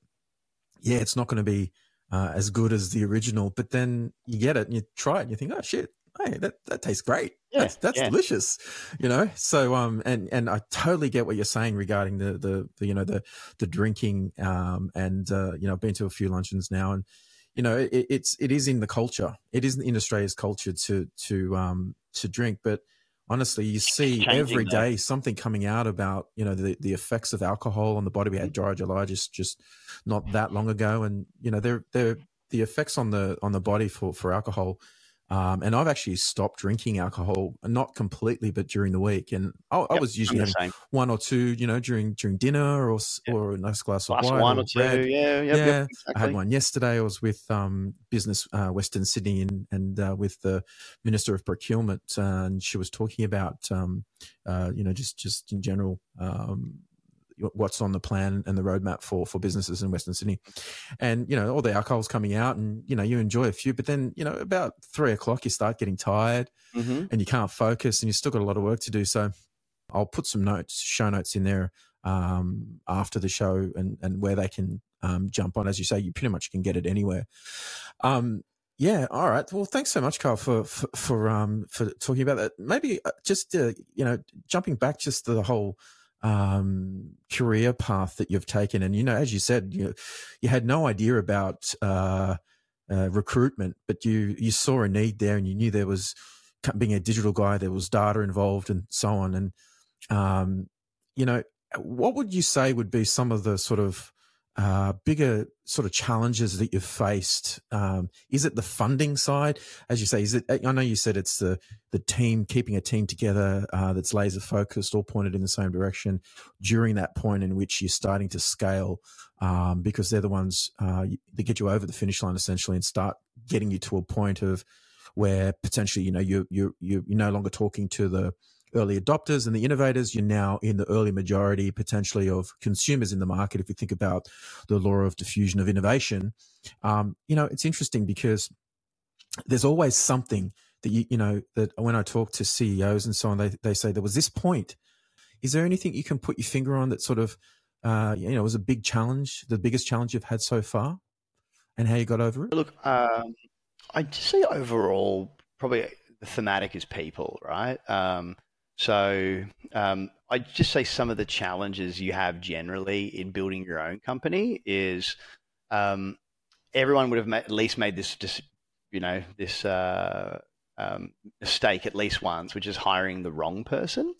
Speaker 1: yeah, it's not going to be uh, as good as the original. But then you get it and you try it and you think, oh shit, hey, that, that tastes great. Yeah, that's, that's yeah. delicious, you know. So, um, and and I totally get what you're saying regarding the the, the you know the the drinking, um, and uh, you know, I've been to a few luncheons now, and you know, it, it's it is in the culture. It is in Australia's culture to to um to drink, but honestly, you see every day something coming out about you know the the effects of alcohol on the body. We had July just just not that long ago, and you know they're they're the effects on the on the body for for alcohol um, and I've actually stopped drinking alcohol, not completely, but during the week. And I, yep, I was usually having one or two, you know, during during dinner or yep. or a nice glass of wine.
Speaker 2: One or, or two, bread. yeah, yep, yeah. Exactly.
Speaker 1: I had one yesterday. I was with um, Business uh, Western Sydney and, and uh, with the Minister of Procurement, uh, and she was talking about, um, uh, you know, just just in general um, what's on the plan and the roadmap for for businesses in Western Sydney. And you know, all the alcohol's coming out, and you know, you enjoy a few, but then you know, about three o'clock, you start getting tired, mm-hmm. and you can't focus, and you still got a lot of work to do. So, I'll put some notes, show notes in there um, after the show, and and where they can um, jump on. As you say, you pretty much can get it anywhere. Um, yeah. All right. Well, thanks so much, Carl, for for for, um, for talking about that. Maybe uh, just uh, you know, jumping back just to the whole um, career path that you've taken. And, you know, as you said, you, you had no idea about uh, uh, recruitment, but you, you saw a need there and you knew there was, being a digital guy, there was data involved and so on. And, um, you know, what would you say would be some of the sort of uh, bigger sort of challenges that you've faced? Um, is it the funding side, as you say? Is it? I know you said it's the the team keeping a team together uh, that's laser focused, all pointed in the same direction during that point in which you're starting to scale, um, because they're the ones uh, that get you over the finish line essentially and start getting you to a point of where potentially you know you you you you're no longer talking to the early adopters and the innovators. You're now in the early majority potentially of consumers in the market. If you think about the law of diffusion of innovation, um, you know it's interesting because there's always something that you you know that when I talk to CEOs and so on, they they say there was this point. Is there anything you can put your finger on that sort of uh, you know was a big challenge, the biggest challenge you've had so far, and how you got over it?
Speaker 2: Look, um, I'd say overall, probably the thematic is people, right? Um, so um, I'd just say some of the challenges you have generally in building your own company is um, everyone would have at least made this, you know, this uh, um, mistake at least once, which is hiring the wrong person.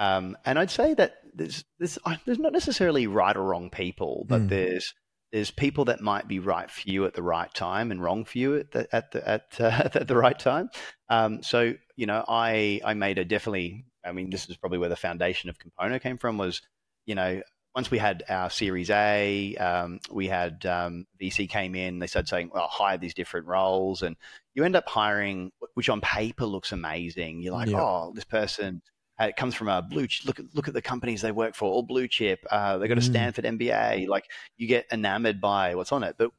Speaker 2: Um, and I'd say that there's, there's, there's not necessarily right or wrong people, but mm. there's there's people that might be right for you at the right time and wrong for you at the at the at, uh, at the right time. Um, so you know, I I made a definitely. I mean, this is probably where the foundation of Compono came from. Was you know, once we had our Series A, um, we had um, VC came in. They started saying, "Well, hire these different roles," and you end up hiring, which on paper looks amazing. You're like, yeah. "Oh, this person uh, it comes from a blue. Look at look at the companies they work for, all blue chip. Uh, they got a mm. Stanford MBA. Like you get enamored by what's on it. But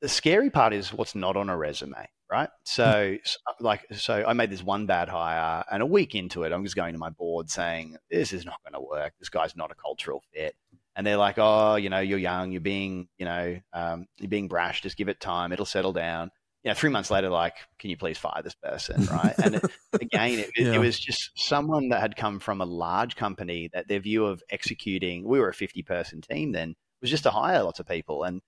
Speaker 2: the scary part is what's not on a resume, right? So, so like, so I made this one bad hire, and a week into it, I'm just going to my board saying, "This is not going to work. This guy's not a cultural fit." And they're like, "Oh, you know, you're young. You're being, you know, um, you're being brash. Just give it time. It'll settle down." you know, three months later, like, can you please fire this person, right? And it, again, it, yeah. it, was just someone that had come from a large company that their view of executing. We were a fifty-person team then was just to hire lots of people. And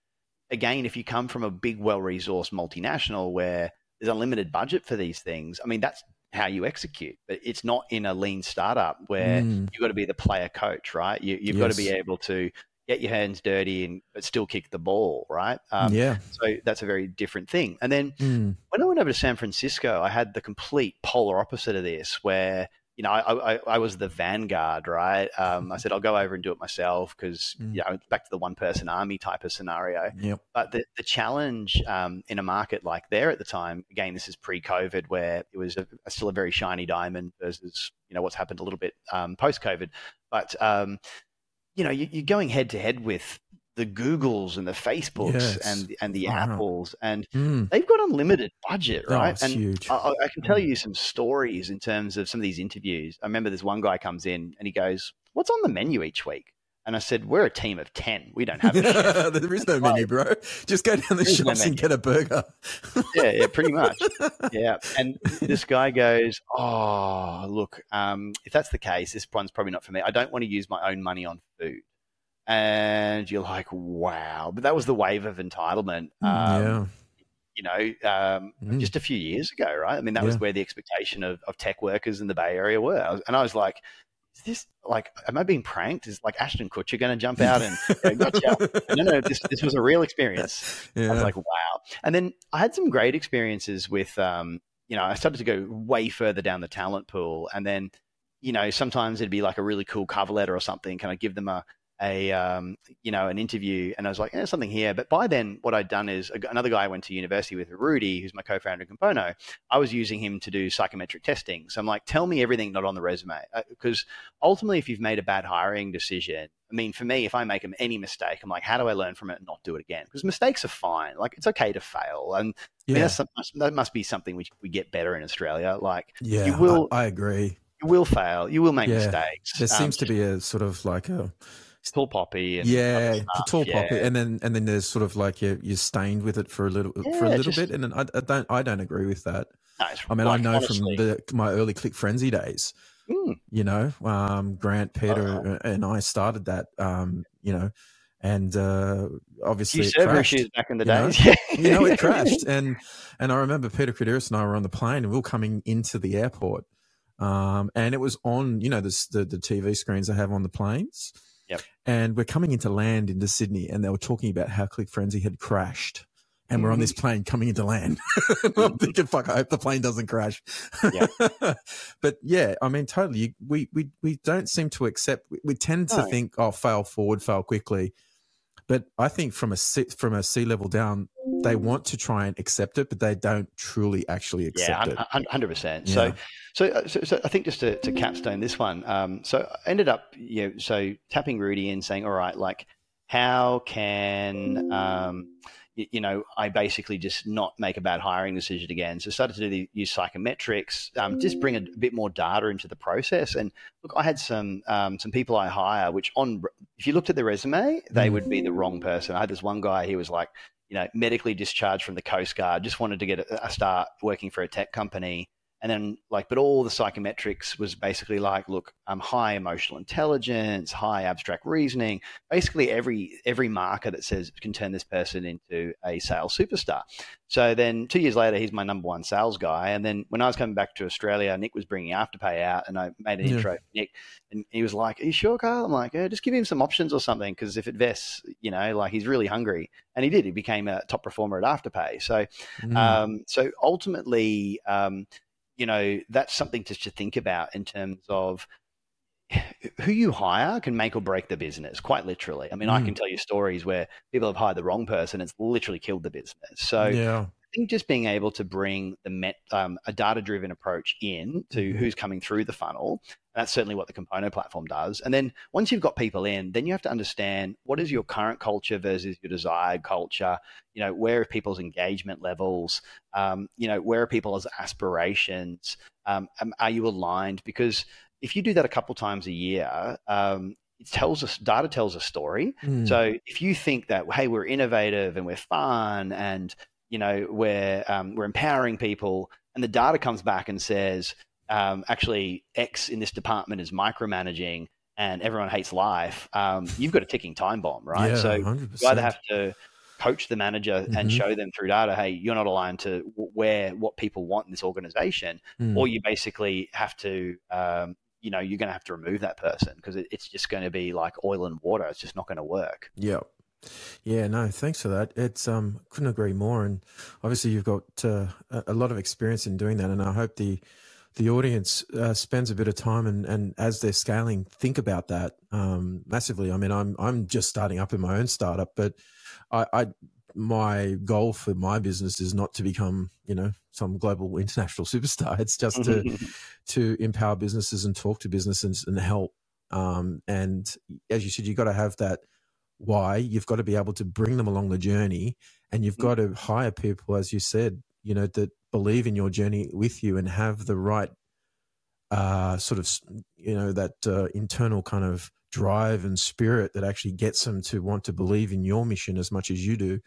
Speaker 2: again, if you come from a big, well-resourced multinational where there's a limited budget for these things, I mean, that's how you execute. But it's not in a lean startup where mm. you've got to be the player coach, right? You, have yes. got to be able to get your hands dirty and but still kick the ball, right?
Speaker 1: Um, yeah.
Speaker 2: So that's a very different thing. And then mm. when I went over to San Francisco, I had the complete polar opposite of this, where you know I, I, I was the vanguard, right? Um, I said I'll go over and do it myself because mm. you know back to the one person army type of scenario.
Speaker 1: Yep.
Speaker 2: But the the challenge um, in a market like there at the time, again, this is pre-COVID, where it was a, still a very shiny diamond versus you know what's happened a little bit um, post-COVID, but um, you know, you, are going head to head with the Googles and the Facebooks yes. and and the uh-huh. Apples, and mm. they've got unlimited budget, oh, right?
Speaker 1: Oh,
Speaker 2: and
Speaker 1: huge.
Speaker 2: I, I, can tell hmm. you some stories in terms of some of these interviews. I remember this one guy comes in and he goes, "What's on the menu each week?" And I said, "We're a team of ten. We don't have a
Speaker 1: there is no menu, bro. Just go down the shops no and get a burger."
Speaker 2: yeah, yeah, pretty much. Yeah. And this guy goes, "Oh, look, um, if that's the case, this one's probably not for me. I don't want to use my own money on food." And you're like, "Wow!" But that was the wave of entitlement.
Speaker 1: Mm, um, yeah.
Speaker 2: You know, um, mm. just a few years ago, right? I mean, that yeah. was where the expectation of, of tech workers in the Bay Area were. And I was like, is this like, am I being pranked? Is like Ashton Kutcher going to jump out and you know, gotcha? no, no, this, this was a real experience. Yeah. I was like, wow. And then I had some great experiences with, um, you know, I started to go way further down the talent pool. And then, you know, sometimes it'd be like a really cool cover letter or something. Can I give them a, a um, you know an interview and I was like, there's something here. But by then, what I'd done is another guy I went to university with, Rudy, who's my co-founder of Compono. I was using him to do psychometric testing. So I'm like, tell me everything not on the resume, because uh, ultimately, if you've made a bad hiring decision, I mean, for me, if I make any mistake, I'm like, how do I learn from it and not do it again? Because mistakes are fine. Like it's okay to fail, and yeah. I mean, that must be something we we get better in Australia. Like,
Speaker 1: yeah, you will. I, I agree.
Speaker 2: You will fail. You will make yeah. mistakes.
Speaker 1: There um, seems to be a sort of like a
Speaker 2: tall poppy and
Speaker 1: yeah tall yeah. poppy and then and then there's sort of like you're, you're stained with it for a little yeah, for a little just, bit and I, I, don't i don't agree with that no, i mean like, i know honestly. from the, my early click frenzy days mm. you know um, grant peter uh-huh. and i started that um, you know and uh, obviously
Speaker 2: you server issues back in the days.
Speaker 1: Know? you know, it crashed, and and I remember Peter Krediris and I were on the plane, and we were coming into the airport, um, and it was on, you know, the, the the TV screens they have on the planes,
Speaker 2: Yep.
Speaker 1: And we're coming into land into Sydney, and they were talking about how Click Frenzy had crashed. And mm-hmm. we're on this mm-hmm. plane coming into land. I'm mm-hmm. thinking, fuck, I hope the plane doesn't crash. Yeah. but yeah, I mean, totally. We, we, we don't seem to accept, we, we tend to no. think, oh, fail forward, fail quickly. But I think from a from a C level down, they want to try and accept it, but they don't truly actually accept
Speaker 2: yeah, it. hundred percent. So, so, uh, so, so, I think just to, to capstone this one, um, so I ended up, you know, so tapping Rudy and saying, all right, like, how can um, you know, I basically just not make a bad hiring decision again. So started to do the, use psychometrics, um, just bring a, a, bit more data into the process. And look, I had some um, some people I hire, which on if you looked at the resume, they would be the wrong person. I had this one guy, he was like, you know, medically discharged from the Coast Guard, just wanted to get a, a start working for a tech company. And then like, but all the psychometrics was basically like, look, um, high emotional intelligence, high abstract reasoning, basically every every marker that says can turn this person into a sales superstar. So then two years later, he's my number one sales guy. And then when I was coming back to Australia, Nick was bringing Afterpay out, and I made an yeah. intro for Nick, and he was like, "Are you sure, Carl?" I'm like, "Yeah, just give him some options or something, because if it vests, you know, like he's really hungry." And he did. He became a top performer at Afterpay. So, mm. um, so ultimately. Um, you know, that's something to, to think about in terms of who you hire can make or break the business, quite literally. I mean, mm. I can tell you stories where people have hired the wrong person, it's literally killed the business. So yeah think just being able to bring the met, um, a data driven approach in to mm-hmm. who's coming through the funnel. That's certainly what the Compono platform does. And then once you've got people in, then you have to understand what is your current culture versus your desired culture. You know, where are people's engagement levels? Um, you know, where are people's aspirations? Um, are you aligned? Because if you do that a couple times a year, um, it tells us data tells a story. Mm. So if you think that hey, we're innovative and we're fun and you know, where um, we're empowering people, and the data comes back and says, um, actually, X in this department is micromanaging, and everyone hates life. Um, you've got a ticking time bomb, right?
Speaker 1: Yeah,
Speaker 2: so
Speaker 1: 100%.
Speaker 2: you either have to coach the manager mm-hmm. and show them through data, hey, you're not aligned to where what people want in this organization, mm. or you basically have to. Um, you know, you're going to have to remove that person because it's just going to be like oil and water. It's just not going to work.
Speaker 1: Yeah, yeah, no, thanks for that. It's um couldn't agree more, and obviously you've got uh, a lot of experience in doing that, and I hope the the audience uh, spends a bit of time and, and as they're scaling, think about that um, massively. I mean, I'm I'm just starting up in my own startup, but I, I my goal for my business is not to become you know some global international superstar. It's just to to empower businesses and talk to businesses and help. Um, and as you said, you've got to have that why you've got to be able to bring them along the journey and you've mm. got to hire people as you said you know that believe in your journey with you and have the right uh, sort of you know that uh, internal kind of drive and spirit that actually gets them to want to believe in your mission as much as you do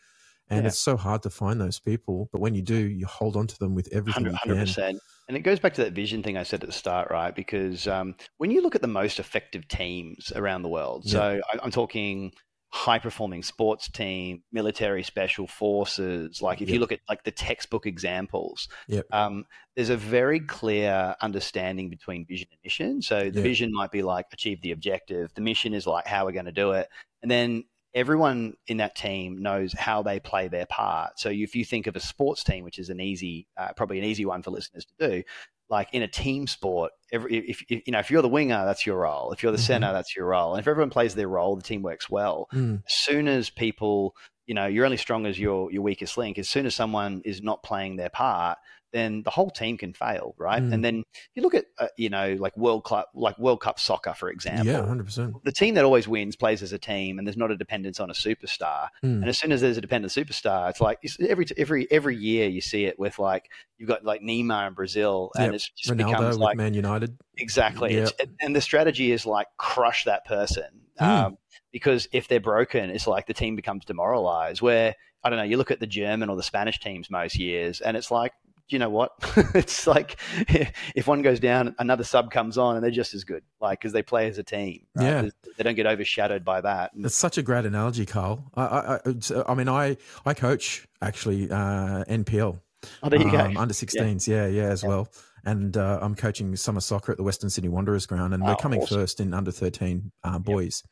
Speaker 1: and yeah. it's so hard to find those people but when you do you hold on to them with everything 100%, you can.
Speaker 2: and it goes back to that vision thing i said at the start right because um, when you look at the most effective teams around the world yeah. so i'm talking high performing sports team, military special forces. Like if yep. you look at like the textbook examples,
Speaker 1: yep.
Speaker 2: um, there's a very clear understanding between vision and mission. So the yep. vision might be like achieve the objective. The mission is like how we're going to do it. And then everyone in that team knows how they play their part. So if you think of a sports team, which is an easy, uh, probably an easy one for listeners to do, like in a team sport, every if, if, you know if you're the winger, that's your role. If you're the mm-hmm. center, that's your role. And if everyone plays their role, the team works well. Mm. As soon as people, you know, you're only strong as your your weakest link. As soon as someone is not playing their part, then the whole team can fail, right? Mm. And then you look at uh, you know like World Cup like World Cup soccer for example,
Speaker 1: yeah, hundred percent.
Speaker 2: The team that always wins plays as a team, and there's not a dependence on a superstar. Mm. And as soon as there's a dependent superstar, it's like it's every every every year you see it with like you've got like Neymar in Brazil, and yep. it's just
Speaker 1: Ronaldo
Speaker 2: becomes like
Speaker 1: Man United.
Speaker 2: Exactly, yep. and the strategy is like crush that person. Mm. Um, because if they're broken, it's like the team becomes demoralized. Where I don't know, you look at the German or the Spanish teams most years, and it's like you know what? it's like if one goes down, another sub comes on, and they're just as good, like because they play as a team. Right?
Speaker 1: Yeah,
Speaker 2: they don't get overshadowed by that.
Speaker 1: It's such a great analogy, Carl. I, I, I mean, I, I coach actually uh, NPL.
Speaker 2: Oh, there you um,
Speaker 1: go. Under 16s, yeah, yeah, yeah as yeah. well. And uh, I'm coaching summer soccer at the Western Sydney Wanderers ground, and we're oh, coming awesome. first in under 13 uh, boys.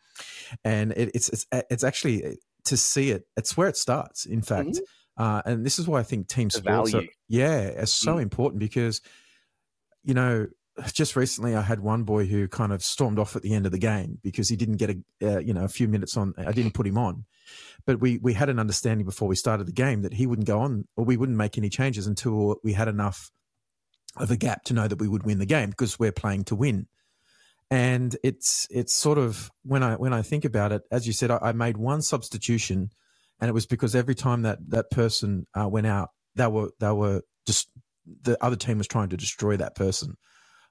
Speaker 1: Yep. And it, it's, it's it's actually to see it. It's where it starts. In fact. Mm-hmm uh, and this is why I think team sports, are, yeah, is so mm. important because, you know, just recently I had one boy who kind of stormed off at the end of the game because he didn't get a uh, you know a few minutes on. I didn't put him on, but we we had an understanding before we started the game that he wouldn't go on or we wouldn't make any changes until we had enough of a gap to know that we would win the game because we're playing to win. And it's it's sort of when I when I think about it, as you said, I, I made one substitution, and it was because every time that that person uh, went out, they were they were just the other team was trying to destroy that person.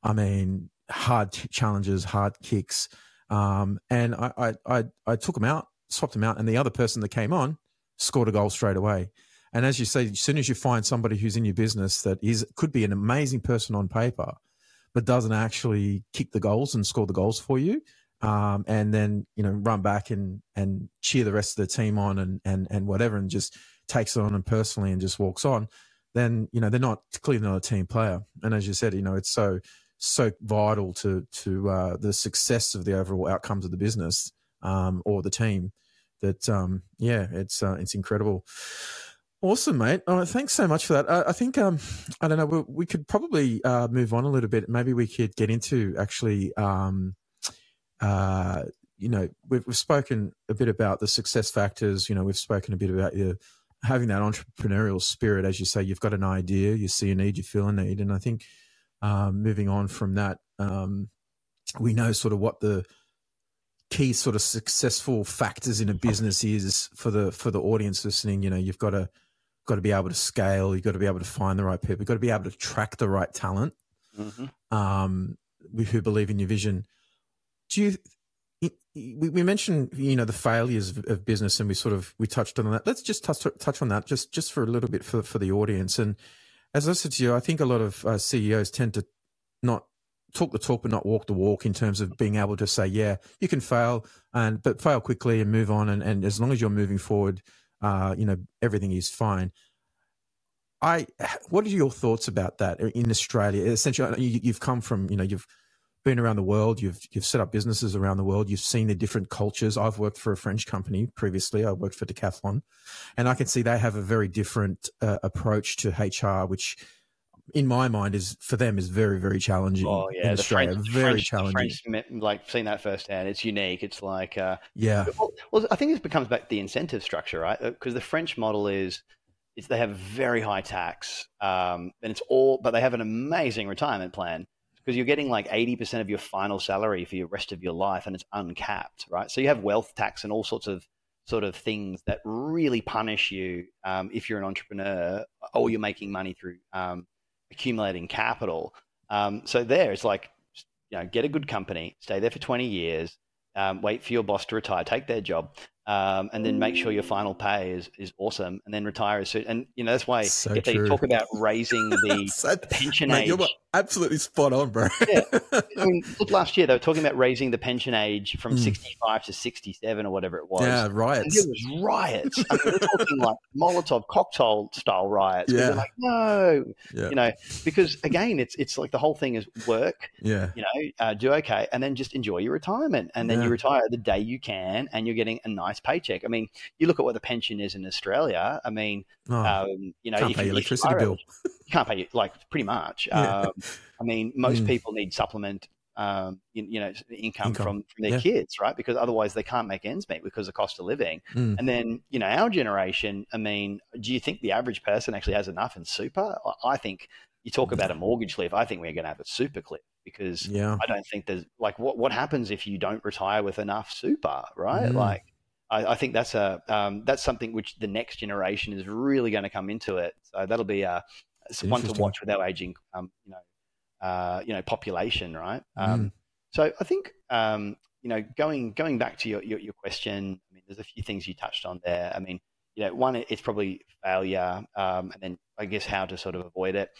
Speaker 1: I mean, hard challenges, hard kicks, um, and I, I I I took him out, swapped him out, and the other person that came on scored a goal straight away. And as you say, as soon as you find somebody who's in your business that is could be an amazing person on paper, but doesn't actually kick the goals and score the goals for you, um, and then you know run back and and cheer the rest of the team on and and and whatever, and just takes it on and personally and just walks on, then you know they're not clearly not a team player. And as you said, you know it's so so vital to to uh, the success of the overall outcomes of the business um, or the team that um, yeah, it's uh, it's incredible. Awesome, mate. Oh, thanks so much for that. Uh, I think um, I don't know. We, we could probably uh, move on a little bit. Maybe we could get into actually. Um, uh, you know, we've, we've spoken a bit about the success factors. You know, we've spoken a bit about your having that entrepreneurial spirit. As you say, you've got an idea, you see a need, you feel a need, and I think um, moving on from that, um, we know sort of what the key sort of successful factors in a business is for the for the audience listening. You know, you've got to got to be able to scale. You've got to be able to find the right people. You've got to be able to track the right talent mm-hmm. um, who believe in your vision. Do you? We, mentioned you know the failures of, business, and we sort of we touched on that. Let's just touch touch on that just just for a little bit for for the audience. And as I said to you, I think a lot of uh, CEOs tend to not talk the talk but not walk the walk in terms of being able to say, yeah, you can fail and but fail quickly and move on. And, and as long as you're moving forward, uh, you know, everything is fine. I, what are your thoughts about that in Australia? Essentially, you, have come from, you know, you've been around the world, you've you've set up businesses around the world, you've seen the different cultures. I've worked for a French company previously. I worked for Decathlon, and I can see they have a very different uh, approach to HR, which in my mind is for them is very very challenging. Oh yeah, in Australia, French, very French, challenging.
Speaker 2: French, like seeing that firsthand. It's unique. It's like uh,
Speaker 1: yeah.
Speaker 2: Well, well, I think this becomes back the incentive structure, right? Because uh, the French model is. is they have very high tax, um, and it's all, but they have an amazing retirement plan because you're getting like 80% of your final salary for your rest of your life and it's uncapped, right? So you have wealth tax and all sorts of sort of things that really punish you um, if you're an entrepreneur or you're making money through um, accumulating capital. Um, so there, it's like, you know, get a good company, stay there for 20 years, um, wait for your boss to retire, take their job, um, and then make sure your final pay is, is awesome, and then retire as soon. And you know that's why so if true. they talk about raising the, so, pension age,
Speaker 1: you're absolutely spot on, bro.
Speaker 2: yeah, I mean, look, last year they were talking about raising the pension age from mm. 65 to 67 or whatever it was.
Speaker 1: Yeah, riots.
Speaker 2: And it was riots. I mean, we're talking like Molotov cocktail style riots. Yeah, like no, yeah. you know, because again, it's it's like the whole thing is work.
Speaker 1: Yeah,
Speaker 2: you know, uh, do okay, and then just enjoy your retirement, and then yeah. you retire the day you can, and you're getting a nice nice paycheck. I mean, you look at what the pension is in Australia. I mean, oh, um, you know,
Speaker 1: can't pay your electricity bill.
Speaker 2: You can't pay like pretty much. Yeah. Um, I mean, most mm. people need supplement. Um, you, you, know, income, income. from, from their yeah. kids, right? Because otherwise they can't make ends meet because of cost of living. Mm. And then, you know, our generation, I mean, do you think the average person actually has enough in super? I think you talk about a mortgage cliff. I think we're going to have a super cliff because yeah. I don't think there's like what what happens if you don't retire with enough super, right? Mm. Like I, I think that's a um, that's something which the next generation is really going to come into it. So that'll be a one to watch with our aging, um, you know, uh, you know, population, right? Um, mm. So I think um, you know, going going back to your, your, your question, I mean, there's a few things you touched on there. I mean, you know, one it's probably failure, um, and then I guess how to sort of avoid it.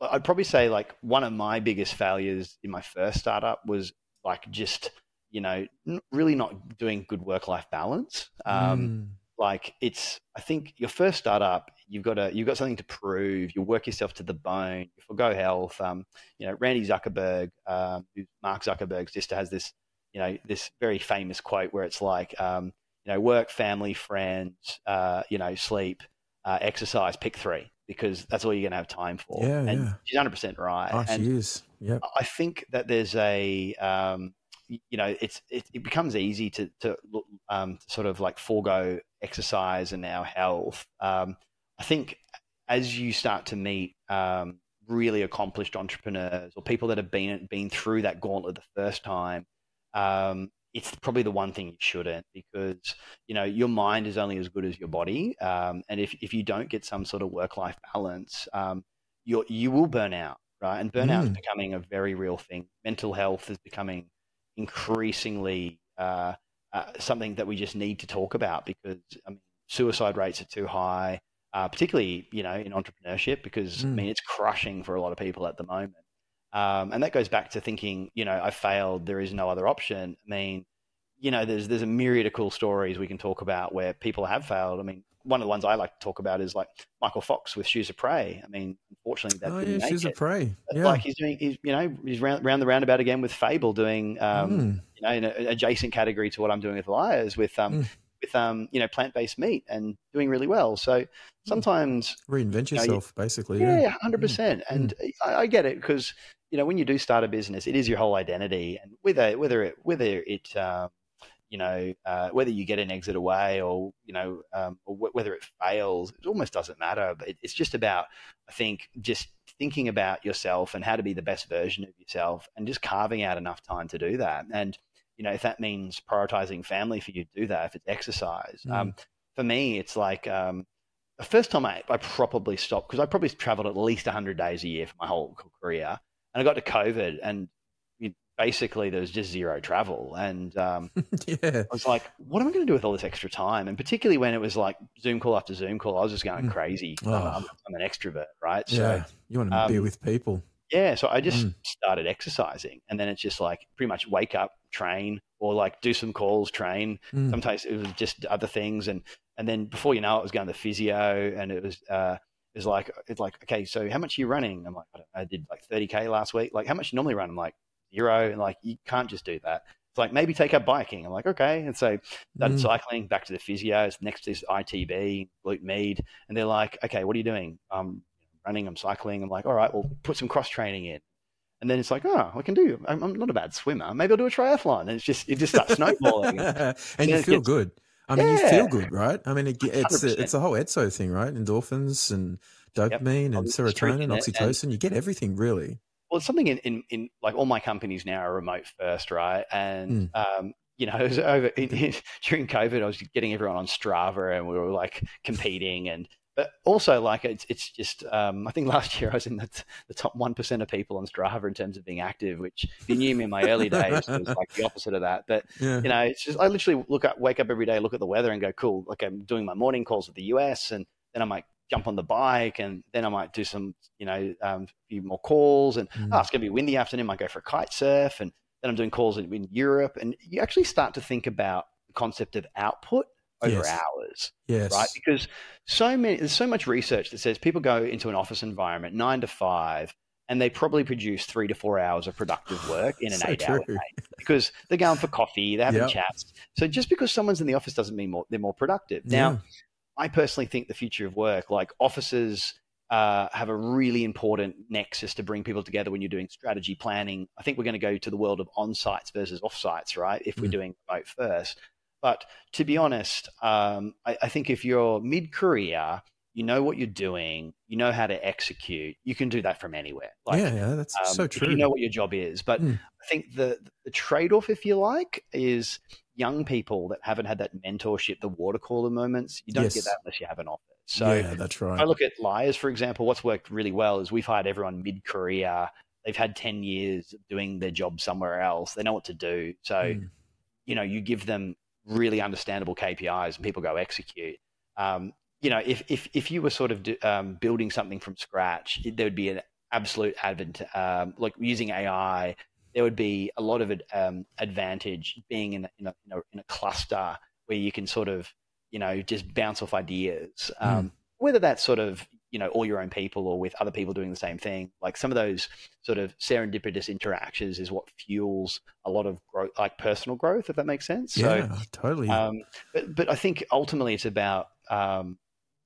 Speaker 2: I'd probably say like one of my biggest failures in my first startup was like just you know, really not doing good work life balance. Um, mm. Like it's, I think your first startup, you've got a, you've got something to prove. You work yourself to the bone. You forego health. Um, you know, Randy Zuckerberg, um, Mark Zuckerberg, just has this, you know, this very famous quote where it's like, um, you know, work, family, friends, uh, you know, sleep, uh, exercise. Pick three because that's all you're going to have time for.
Speaker 1: Yeah,
Speaker 2: and
Speaker 1: yeah.
Speaker 2: she's 100 percent right.
Speaker 1: Oh,
Speaker 2: and,
Speaker 1: she is Yeah.
Speaker 2: I think that there's a, um, you know, it's it, it, becomes easy to to um, sort of like forego exercise and our health. Um, I think as you start to meet um, really accomplished entrepreneurs or people that have been been through that gauntlet the first time, um, it's probably the one thing you shouldn't because you know your mind is only as good as your body, um, and if if you don't get some sort of work life balance, um, you you will burn out, right? And burnout mm. is becoming a very real thing. Mental health is becoming increasingly uh, uh, something that we just need to talk about because I mean, suicide rates are too high uh, particularly you know in entrepreneurship because mm. I mean it's crushing for a lot of people at the moment. Um, and that goes back to thinking, you know, I failed. There is no other option. I mean, you know, there's there's a myriad of cool stories we can talk about where people have failed. I mean, one of the ones I like to talk about is like Michael Fox with Shoes of Prey. I mean, unfortunately, that oh, didn't yeah,
Speaker 1: Shoes of Prey. Yeah.
Speaker 2: Like he's doing, he's you know, he's round, round the roundabout again with Fable, doing, um, mm. you know, in an adjacent category to what I'm doing with Lyre's, with um, mm with um, you know plant based meat and doing really well. So hmm. sometimes
Speaker 1: reinvent yourself, you know, basically.
Speaker 2: Yeah, hundred mm. percent. And mm. I, I, get it because you know when you do start a business, it is your whole identity, and whether whether it whether it um, you know uh, whether you get an exit away or you know um, or w- whether it fails, it almost doesn't matter. But it, it's just about I think just thinking about yourself and how to be the best version of yourself, and just carving out enough time to do that. And you know, if that means prioritizing family for you to do that, if it's exercise. Mm. Um, for me, it's like um, the first time I, I probably stopped because I probably traveled at least 100 days a year for my whole career. And I got to COVID and basically there was just zero travel. And um, yeah. I was like, what am I going to do with all this extra time? And particularly when it was like Zoom call after Zoom call, I was just going mm. crazy. Oh. I'm, I'm, an extrovert, right?
Speaker 1: So, yeah, you want to um, be with people.
Speaker 2: Yeah, so I just mm. started exercising, and then it's just like pretty much wake up, train, or like do some calls, train. Mm. Sometimes it was just other things, and and then before you know it, was going to physio, and it was uh, it was like it's like okay, so how much are you running? I'm like I, I did like 30k last week. Like how much you normally run? I'm like zero, and like you can't just do that. It's like maybe take up biking. I'm like okay, and so started mm. cycling back to the physios. Next is ITB, glute med, and they're like, okay, what are you doing? I'm running, I'm cycling. I'm like, all right, well, put some cross training in. And then it's like, oh, I can do. I'm, I'm, not a bad swimmer. Maybe I'll do a triathlon. And it's just it just starts snowballing.
Speaker 1: and, and you feel gets, good. I mean, yeah. you feel good, right? I mean, it, it's a, it's a whole EDSO thing, right? Endorphins and dopamine yep. and serotonin, and oxytocin. And, you get everything, really.
Speaker 2: Well, it's something in, in, in, like all my companies now are remote first, right? And mm. um, you know, it was over in, in, during COVID. I was getting everyone on Strava, and we were like competing, and but also like it's it's just um, I think last year I was in the, the top one percent of people on Strava in terms of being active, which if you knew me in my early days it was like the opposite of that. But yeah. you know, it's just I literally look up, wake up every day, look at the weather, and go, cool. Like I'm doing my morning calls with the US, and then I might jump on the bike, and then I might do some you know um, few more calls, and mm. oh, it's gonna be windy afternoon. I might go for a kite surf, and then I'm doing calls in, in Europe, and you actually start to think about the concept of output over yes. hours.
Speaker 1: Yes.
Speaker 2: Right? Because so many there's so much research that says people go into an office environment nine to five and they probably produce three to four hours of productive work in an so eight true. hour day because they're going for coffee, they're having yep. chats. So just because someone's in the office doesn't mean more, they're more productive. Now, yeah. I personally think the future of work, like offices uh, have a really important nexus to bring people together when you're doing strategy planning. I think we're going to go to the world of on sites versus off sites, right? If we're mm. doing remote first. But to be honest, um, I, I, think if you're mid career, you know what you're doing, you know how to execute, you can do that from anywhere.
Speaker 1: Like, yeah, yeah, that's um, so true.
Speaker 2: you know what your job is. But mm. I think the, the trade off, if you like, is young people that haven't had that mentorship, the water cooler moments, you don't yes. get that unless you have an office. So
Speaker 1: yeah, that's right.
Speaker 2: I look at Lyre's, for example, what's worked really well is we've hired everyone mid career. They've had 10 years doing their job somewhere else. They know what to do. So, mm. you know, you give them really understandable KPIs and people go execute. Um, you know, if, if, if you were sort of do, um, building something from scratch, there would be an absolute advent, um, like using AI, there would be a lot of um, advantage being in a, in, a, in, a, in a cluster where you can sort of, you know, just bounce off ideas. Mm. Whether that's sort of you know all your own people or with other people doing the same thing like some of those sort of serendipitous interactions is what fuels a lot of growth like personal growth if that makes sense
Speaker 1: yeah so, totally
Speaker 2: um, but, but i think ultimately it's about um,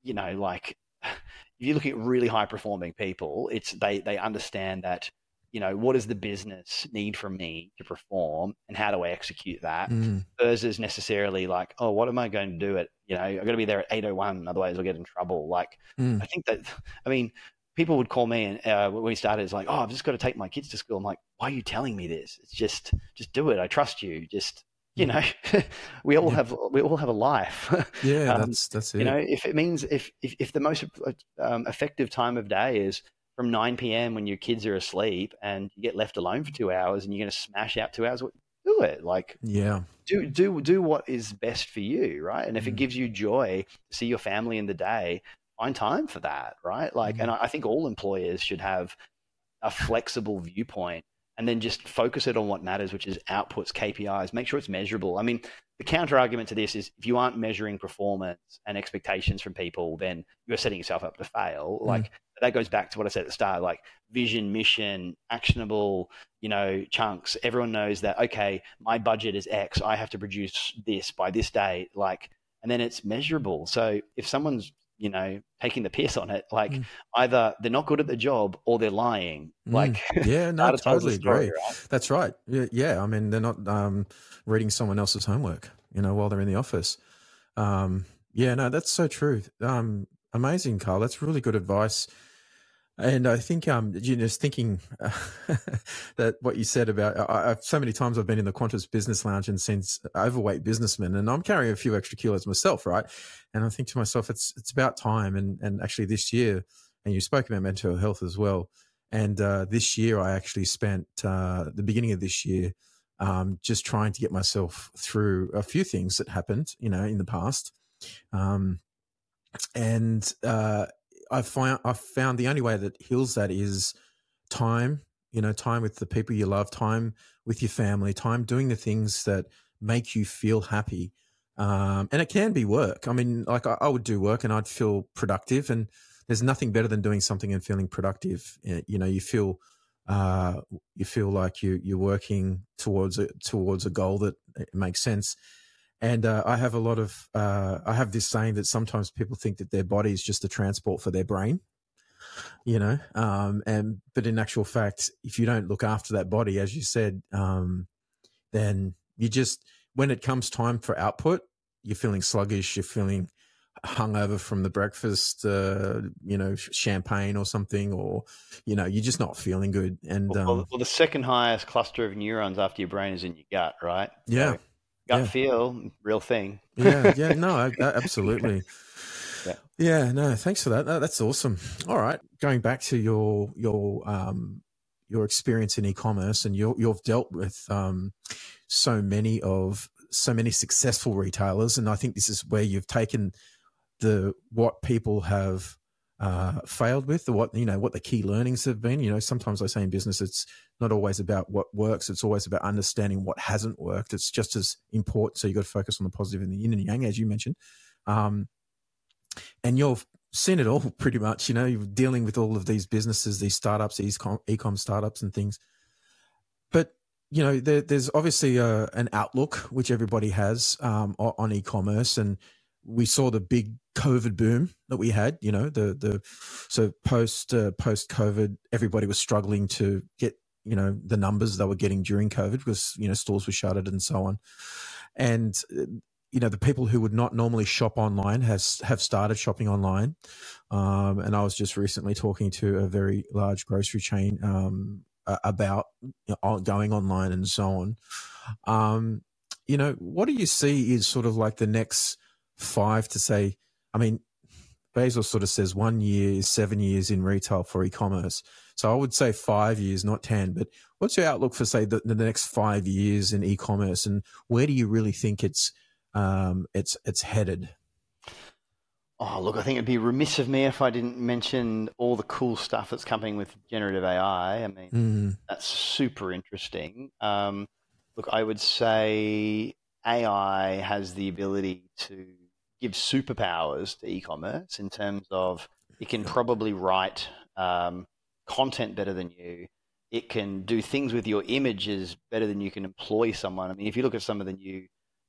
Speaker 2: you know like if you look at really high performing people it's they they understand that you know, what does the business need from me to perform and how do I execute that mm. versus necessarily like, oh, what am I going to do at, you know, I've got to be there at 801, otherwise I'll get in trouble. Like, mm. I think that, I mean, people would call me and uh, when we started, it's like, oh, I've just got to take my kids to school. I'm like, why are you telling me this? It's just, just do it. I trust you. Just, you know, we all yeah. have we all have a life.
Speaker 1: yeah, um, that's that's it.
Speaker 2: You know, if it means if if, if the most um, effective time of day is from 9 p.m. when your kids are asleep and you get left alone for two hours and you're going to smash out two hours, do it. Like,
Speaker 1: yeah,
Speaker 2: do do do what is best for you, right? And if mm. it gives you joy to see your family in the day, find time for that, right? Like, mm. and I think all employers should have a flexible viewpoint and then just focus it on what matters, which is outputs, KPIs. Make sure it's measurable. I mean, the counter argument to this is if you aren't measuring performance and expectations from people, then you're setting yourself up to fail. Mm. Like that goes back to what I said at the start, like vision, mission, actionable, you know, chunks. Everyone knows that, okay, my budget is X. I have to produce this by this date. Like, and then it's measurable. So if someone's you know, taking the piss on it. Like mm. either they're not good at the job or they're lying. Mm. Like,
Speaker 1: yeah, no, totally agree. Right? That's right. Yeah, yeah, I mean, they're not um, reading someone else's homework, you know, while they're in the office. Um, yeah, no, that's so true. Um, amazing, Carl. That's really good advice. And I think, um, you just thinking uh, that what you said about, I, I've, so many times I've been in the Qantas Business Lounge and seen overweight businessmen, and I'm carrying a few extra kilos myself, right? And I think to myself, it's it's about time. And and actually, this year, and you spoke about mental health as well. And uh, this year, I actually spent uh, the beginning of this year um, just trying to get myself through a few things that happened, you know, in the past. Um, and uh, I found I found the only way that heals that is time. You know, time with the people you love, time with your family, time doing the things that make you feel happy. Um, and it can be work. I mean, like I, I, would do work and I'd feel productive, and there's nothing better than doing something and feeling productive. Eh, you know, you feel uh, you feel like you you're working towards a towards a goal that makes sense. And uh, I have a lot of, uh, I have this saying that sometimes people think that their body is just a transport for their brain, you know, um, and, but in actual fact, if you don't look after that body, as you said, um, then you just, when it comes time for output, you're feeling sluggish, you're feeling hungover from the breakfast, uh, you know, champagne or something, or you know, you're just not feeling good. And
Speaker 2: well, um, well, the second highest cluster of neurons after your brain is in your gut, right?
Speaker 1: Yeah, so
Speaker 2: gut yeah. feel, real thing.
Speaker 1: yeah, yeah, no, absolutely. yeah. yeah, no, thanks for that. That's awesome. All right, going back to your your um your experience in e-commerce, and you you've dealt with um so many of so many successful retailers, and I think this is where you've taken the what people have uh, failed with, what you know, what the key learnings have been. You know, sometimes I say in business, it's not always about what works; it's always about understanding what hasn't worked. It's just as important. So you have got to focus on the positive and the yin and yang, as you mentioned. Um, and you've seen it all pretty much. You know, you're dealing with all of these businesses, these startups, these e-com startups, and things. But you know, there, there's obviously a, an outlook which everybody has um, on e-commerce, and we saw the big COVID boom that we had. You know, the the so post uh, post COVID, everybody was struggling to get you know the numbers they were getting during COVID because you know stores were shuttered and so on, and you know the people who would not normally shop online has have started shopping online. Um, and I was just recently talking to a very large grocery chain um, about you know, going online and so on. Um, you know, what do you see is sort of like the next five to say, I mean, Bezos sort of says one year is seven years in retail for e-commerce. So I would say five years, not 10. But what's your outlook for, say, the, the next five years in e-commerce and where do you really think it's, um, it's, it's headed?
Speaker 2: Oh, look, I think it'd be remiss of me if I didn't mention all the cool stuff that's coming with generative AI. I mean, mm. that's super interesting. Um, look, I would say AI has the ability to give superpowers to e-commerce in terms of it can probably write um, content better than you. It can do things with your images better than you can employ someone. I mean, if you look at some of the new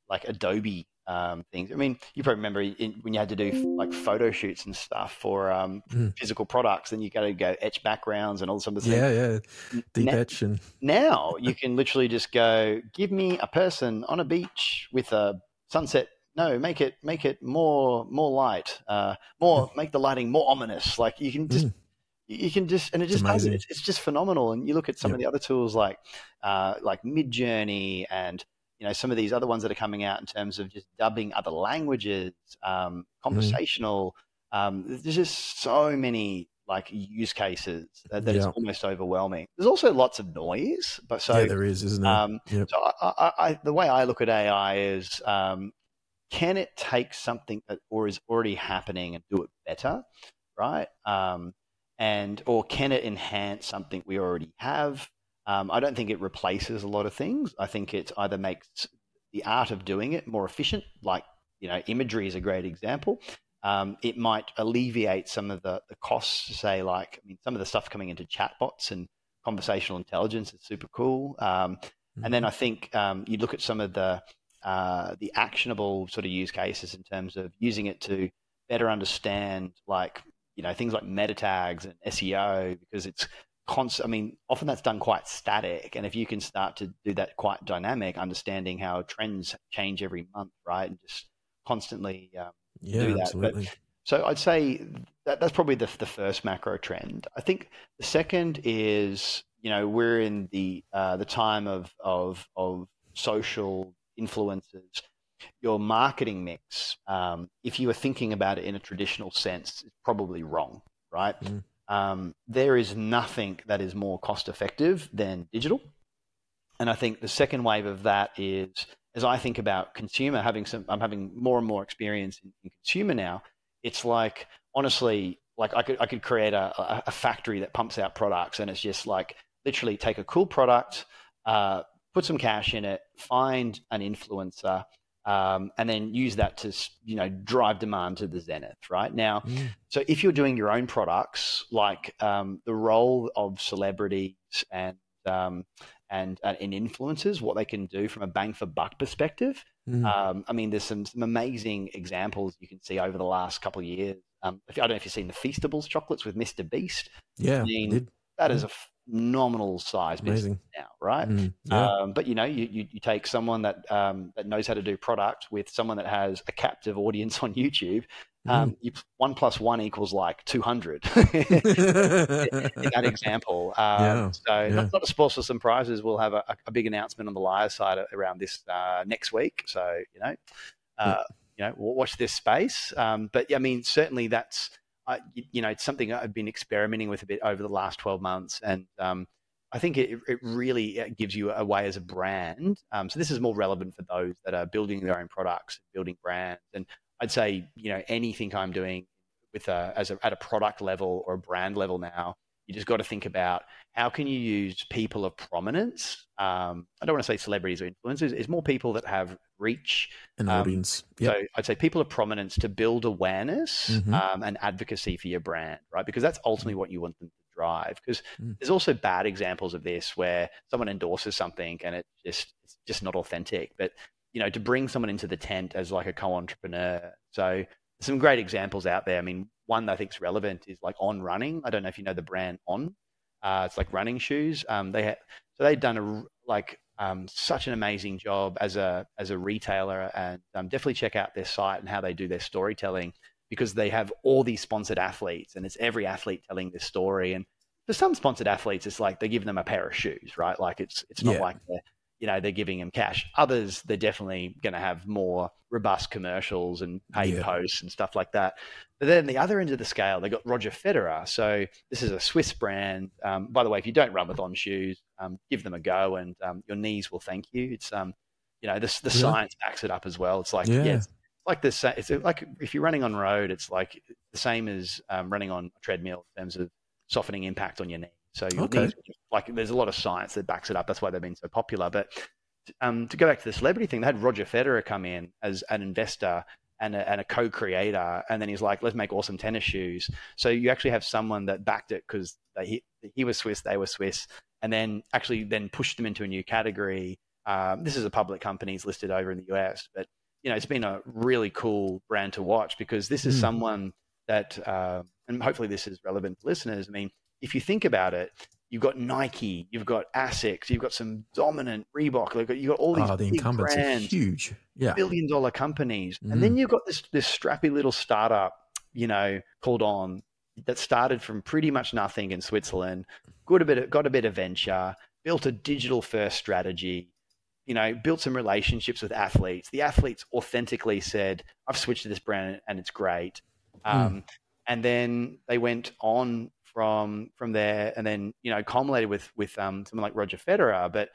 Speaker 2: like Adobe um, things. I mean, you probably remember in, when you had to do like photo shoots and stuff for um, mm. physical products, and you got to go etch backgrounds and all some of things.
Speaker 1: Yeah, yeah, deep now, etch. And...
Speaker 2: now you can literally just go, give me a person on a beach with a sunset. No, make it make it more more light, uh, more make the lighting more ominous. Like you can just. Mm. You can just, and it just does it. It's, it's, just phenomenal. And you look at some yep. of the other tools like, uh, like Midjourney and you know some of these other ones that are coming out in terms of just dubbing other languages, um, mm. conversational. Mm. Um, there's just so many like use cases that, that yeah. it's almost overwhelming. There's also lots of noise, but so
Speaker 1: yeah, there is, isn't there? Um,
Speaker 2: yep. So I, I, I, the way I look at AI is, um, can it take something that or is already happening and do it better, right? Um, and or can it enhance something we already have? Um, I don't think it replaces a lot of things. I think it either makes the art of doing it more efficient, like you know, imagery is a great example. Um, it might alleviate some of the, the costs, say, like I mean, some of the stuff coming into chatbots and conversational intelligence is super cool. Um, mm-hmm. And then mm-hmm. I think um, you look at some of the uh, the actionable sort of use cases in terms of using it to better understand, like you know, things like meta tags and SEO, because it's constant. I mean, often that's done quite static, and if you can start to do that quite dynamic, understanding how trends change every month, right, and just constantly um,
Speaker 1: yeah,
Speaker 2: do that.
Speaker 1: Absolutely.
Speaker 2: But, so I'd say that that's probably the the first macro trend. I think the second is you know we're in the uh, the time of of of social influences. Your marketing mix, um, if you are thinking about it in a traditional sense, is probably wrong, right? Mm. Um, there is nothing that is more cost effective than digital. And I think the second wave of that is as I think about consumer, having some, I'm having more and more experience in, in consumer now. It's like honestly, like I could I could create a, a factory that pumps out products, and it's just like literally take a cool product, uh, put some cash in it, find an influencer, um, and then use that to you know drive demand to the zenith right? Now mm. so if you're doing your own products like um, the role of celebrities and um, and uh, and influencers what they can do from a bang for buck perspective mm. Um, i mean there's some, some amazing examples you can see over the last couple of years. Um, i don't know if you've seen the feastables chocolates with mr beast.
Speaker 1: Yeah
Speaker 2: I mean, that is a nominal size business now, right? Mm, yeah. um, but you know, you, you, you, take someone that um, that knows how to do product with someone that has a captive audience on YouTube. Um, mm. you, one plus one equals like 200 in, that example. Um, yeah. So, yeah. Not, not to spoil for some prizes, we'll have a, a, big announcement on the Liar side around this uh, next week. So, you know, uh, you know, watch this space. Um, but I mean, certainly that's I, you know, it's something I've been experimenting with a bit over the last 12 months. And um, I think it, it, really uh, gives you a way as a brand. Um, so this is more relevant for those that are building their own products, building brands. And I'd say, you know, anything I'm doing with a, as a, at a product level or a brand level now, you just got to think about how can you use people of prominence. Um, I don't want to say celebrities or influencers. It's more people that have reach
Speaker 1: an um, audience.
Speaker 2: Yep. So I'd say people of prominence to build awareness mm-hmm. um, and advocacy for your brand, right? Because that's ultimately what you want them to drive. Because mm. there's also bad examples of this where someone endorses something and it just it's just not authentic. But you know, to bring someone into the tent as like a co-entrepreneur. So some great examples out there. I mean, one that I think is relevant is like On Running. I don't know if you know the brand On. Uh, it's like running shoes. Um, they ha- so they've done a like um, such an amazing job as a as a retailer, and um, definitely check out their site and how they do their storytelling because they have all these sponsored athletes, and it's every athlete telling this story. And for some sponsored athletes, it's like they're giving them a pair of shoes, right? Like it's it's not yeah. like they're you know they're giving them cash. Others they're definitely going to have more robust commercials and paid yeah. posts and stuff like that. But then the other end of the scale, they got Roger Federer. So this is a Swiss brand. Um, by the way, if you don't run with on shoes, um, give them a go, and um, your knees will thank you. It's um, you know, the the yeah. science backs it up as well. It's like yeah, yeah it's like this. It's like if you're running on road, it's like the same as um, running on a treadmill in terms of softening impact on your knee. So your okay. like there's a lot of science that backs it up. That's why they've been so popular. But um, to go back to the celebrity thing, they had Roger Federer come in as an investor and a, and a, co-creator, and then he's like, "Let's make awesome tennis shoes." So you actually have someone that backed it because he he was Swiss, they were Swiss, and then actually then pushed them into a new category. Um, this is a public company, it's listed over in the US, but you know, it's been a really cool brand to watch because this is mm. someone that, uh, and hopefully this is relevant to listeners. I mean, if you think about it, you've got Nike, you've got Asics, you've got some dominant Reebok, you've got all these oh, the big brands,
Speaker 1: huge, yeah,
Speaker 2: billion dollar companies, mm. and then mm. you've got this this strappy little startup, you know, called On that started from pretty much nothing in Switzerland, got a bit of, got a bit of venture, built a digital first strategy, you know, built some relationships with athletes. The athletes authentically said, "I've switched to this brand and it's great." Mm. Um, and then they went on from from there, and then you know, culminated with with um, someone like Roger Federer. But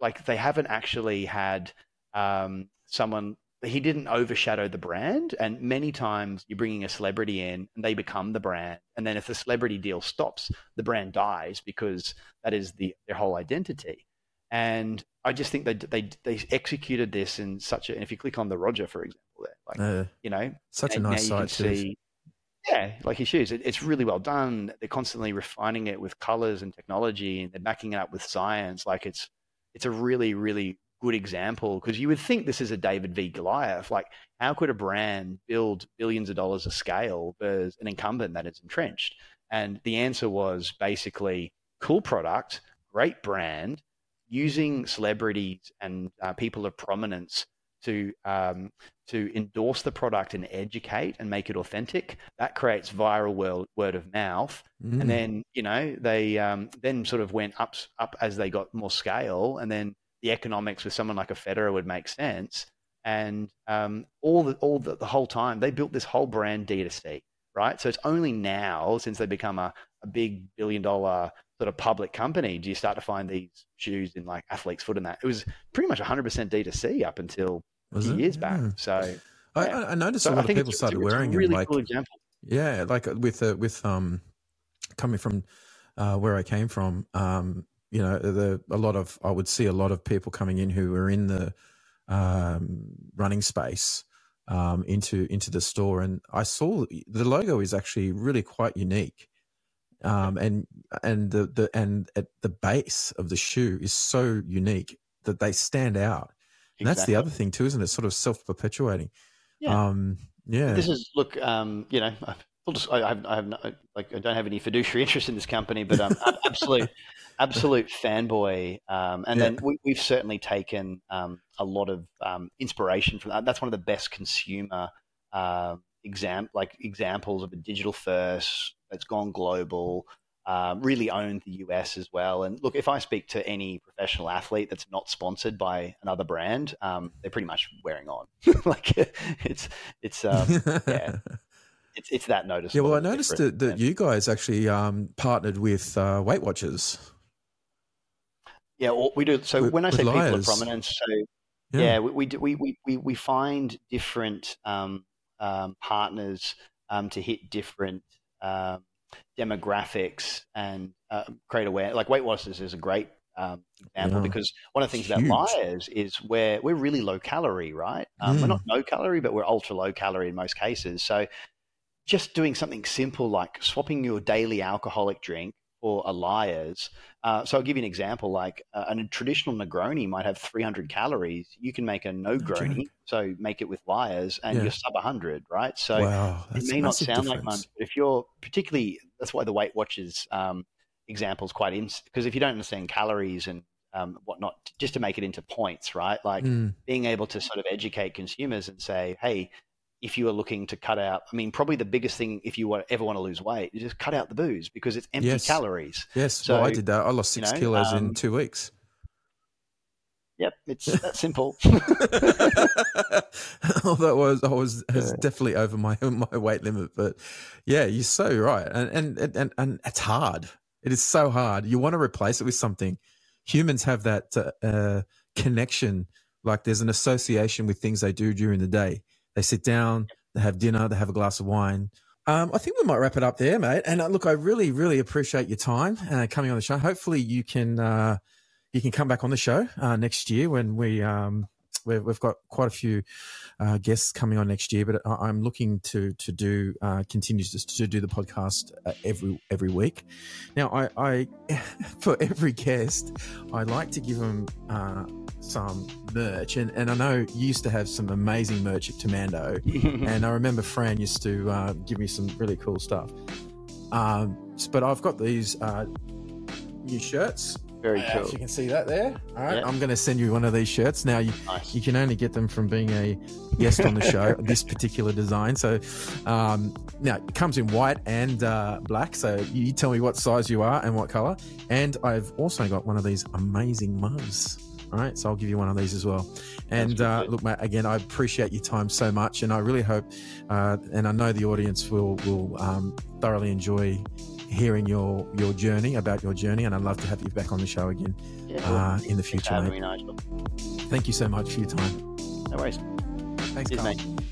Speaker 2: like they haven't actually had um, someone. He didn't overshadow the brand, and many times you're bringing a celebrity in, and they become the brand. And then if the celebrity deal stops, the brand dies because that is the their whole identity. And I just think they they they executed this in such a. And if you click on the Roger, for example, there, like uh,
Speaker 1: you know, such a nice site see,
Speaker 2: Yeah, like his shoes, it, it's really well done. They're constantly refining it with colors and technology, and they're backing it up with science. Like it's it's a really really good example because you would think this is a David v Goliath. Like, how could a brand build billions of dollars of scale versus an incumbent that is entrenched? And the answer was basically cool product, great brand, using celebrities and uh, people of prominence to um, to endorse the product and educate and make it authentic. That creates viral word, word of mouth, mm. and then you know they um, then sort of went up up as they got more scale, and then the economics with someone like a Federer would make sense. And um, all the all the, the whole time they built this whole brand D2C, right? So it's only now since they become a, a big billion dollar sort of public company do you start to find these shoes in like athlete's foot and that it was pretty much 100% d2c up until was few years back so
Speaker 1: I, I, noticed so a lot of people started wearing
Speaker 2: really
Speaker 1: them like
Speaker 2: cool example.
Speaker 1: yeah like uh, with uh, with um coming from uh, where i came from um you know the a lot of i would see a lot of people coming in who were in the um, running space um, into into the store and i saw the logo is actually really quite unique um, and and the the and at the base of the shoe is so unique that they stand out. And that's the other thing too, isn't it? Sort of self perpetuating. Yeah. Um, yeah.
Speaker 2: This is look. Um, you know, I'll just, I, have, I have no, like I don't have any fiduciary interest in this company, but um, absolute absolute fanboy. Um, and yeah. then we, have certainly taken um, a lot of um, inspiration from that. That's one of the best consumer uh, exam like examples of a digital first that's gone global, um, really owned the US as well. And look, if I speak to any professional athlete that's not sponsored by another brand, um, they're pretty much wearing on. like it's it's um, yeah. It's, it's that noticeable.
Speaker 1: Yeah, well, I noticed that, that you guys actually um, partnered with uh, Weight Watchers.
Speaker 2: Yeah, well, we do. So with, when I say people of prominence, so yeah, yeah we, we, we, we, we find different um, um, partners um, to hit different um, demographics and uh, create awareness. Like Weight Watchers is a great um, example yeah. because one of the things Huge. about Lyre's is we're we're really low calorie, right? Um, mm. We're not no calorie, but we're ultra low calorie in most cases. So just doing something simple like swapping your daily alcoholic drink or a Lyre's. Uh, so I'll give you an example. Like uh, a traditional Negroni might have 300 calories. You can make a no groni, so make it with Lyre's, and yeah. you're sub 100, right? So wow, it may not sound difference. like much, but if you're particularly, that's why the Weight Watchers um, example is quite in because if you don't understand calories and um, whatnot, just to make it into points, right? Like mm. being able to sort of educate consumers and say, hey, if you are looking to cut out, I mean, probably the biggest thing if you ever want to lose weight is just cut out the booze because it's empty yes. calories.
Speaker 1: Yes, so, well, I did that. I lost six you know, kilos um, in two weeks.
Speaker 2: Yep, it's that simple.
Speaker 1: Although I was, I was, was yeah. definitely over my my weight limit, but yeah, you're so right, and and and and it's hard. It is so hard. You want to replace it with something. Humans have that uh, connection, like there's an association with things they do during the day they sit down, they have dinner, they have a glass of wine. Um, I think we might wrap it up there, mate. And uh, look, I really, really appreciate your time uh, coming on the show. Hopefully, you can uh, you can come back on the show uh, next year when we um, we've, we've got quite a few uh, guests coming on next year, but I, am looking to to do uh, continue to, to do the podcast uh, every every week. Now, I, I for every guest, I like to give them uh, some merch, and, and I know you used to have some amazing merch at Temando, and I remember Fran used to uh, give me some really cool stuff. Um, but I've got these uh, new shirts
Speaker 2: very cool.
Speaker 1: you can see that there. All right, I'm going to send you one of these shirts. Now you nice. you can only get them from being a guest on the show. this particular design. So um, now it comes in white and uh, black. So you tell me what size you are and what color. And I've also got one of these amazing mugs. All right, so I'll give you one of these as well. And uh, look, Matt, again, I appreciate your time so much, and I really hope, uh, and I know the audience will will um, thoroughly enjoy hearing your your journey about your journey, and I'd love to have you back on the show again yeah, uh, in the future. Mate. Thank you so much for your time.
Speaker 2: No worries.
Speaker 1: Thanks,
Speaker 2: Cheers, mate.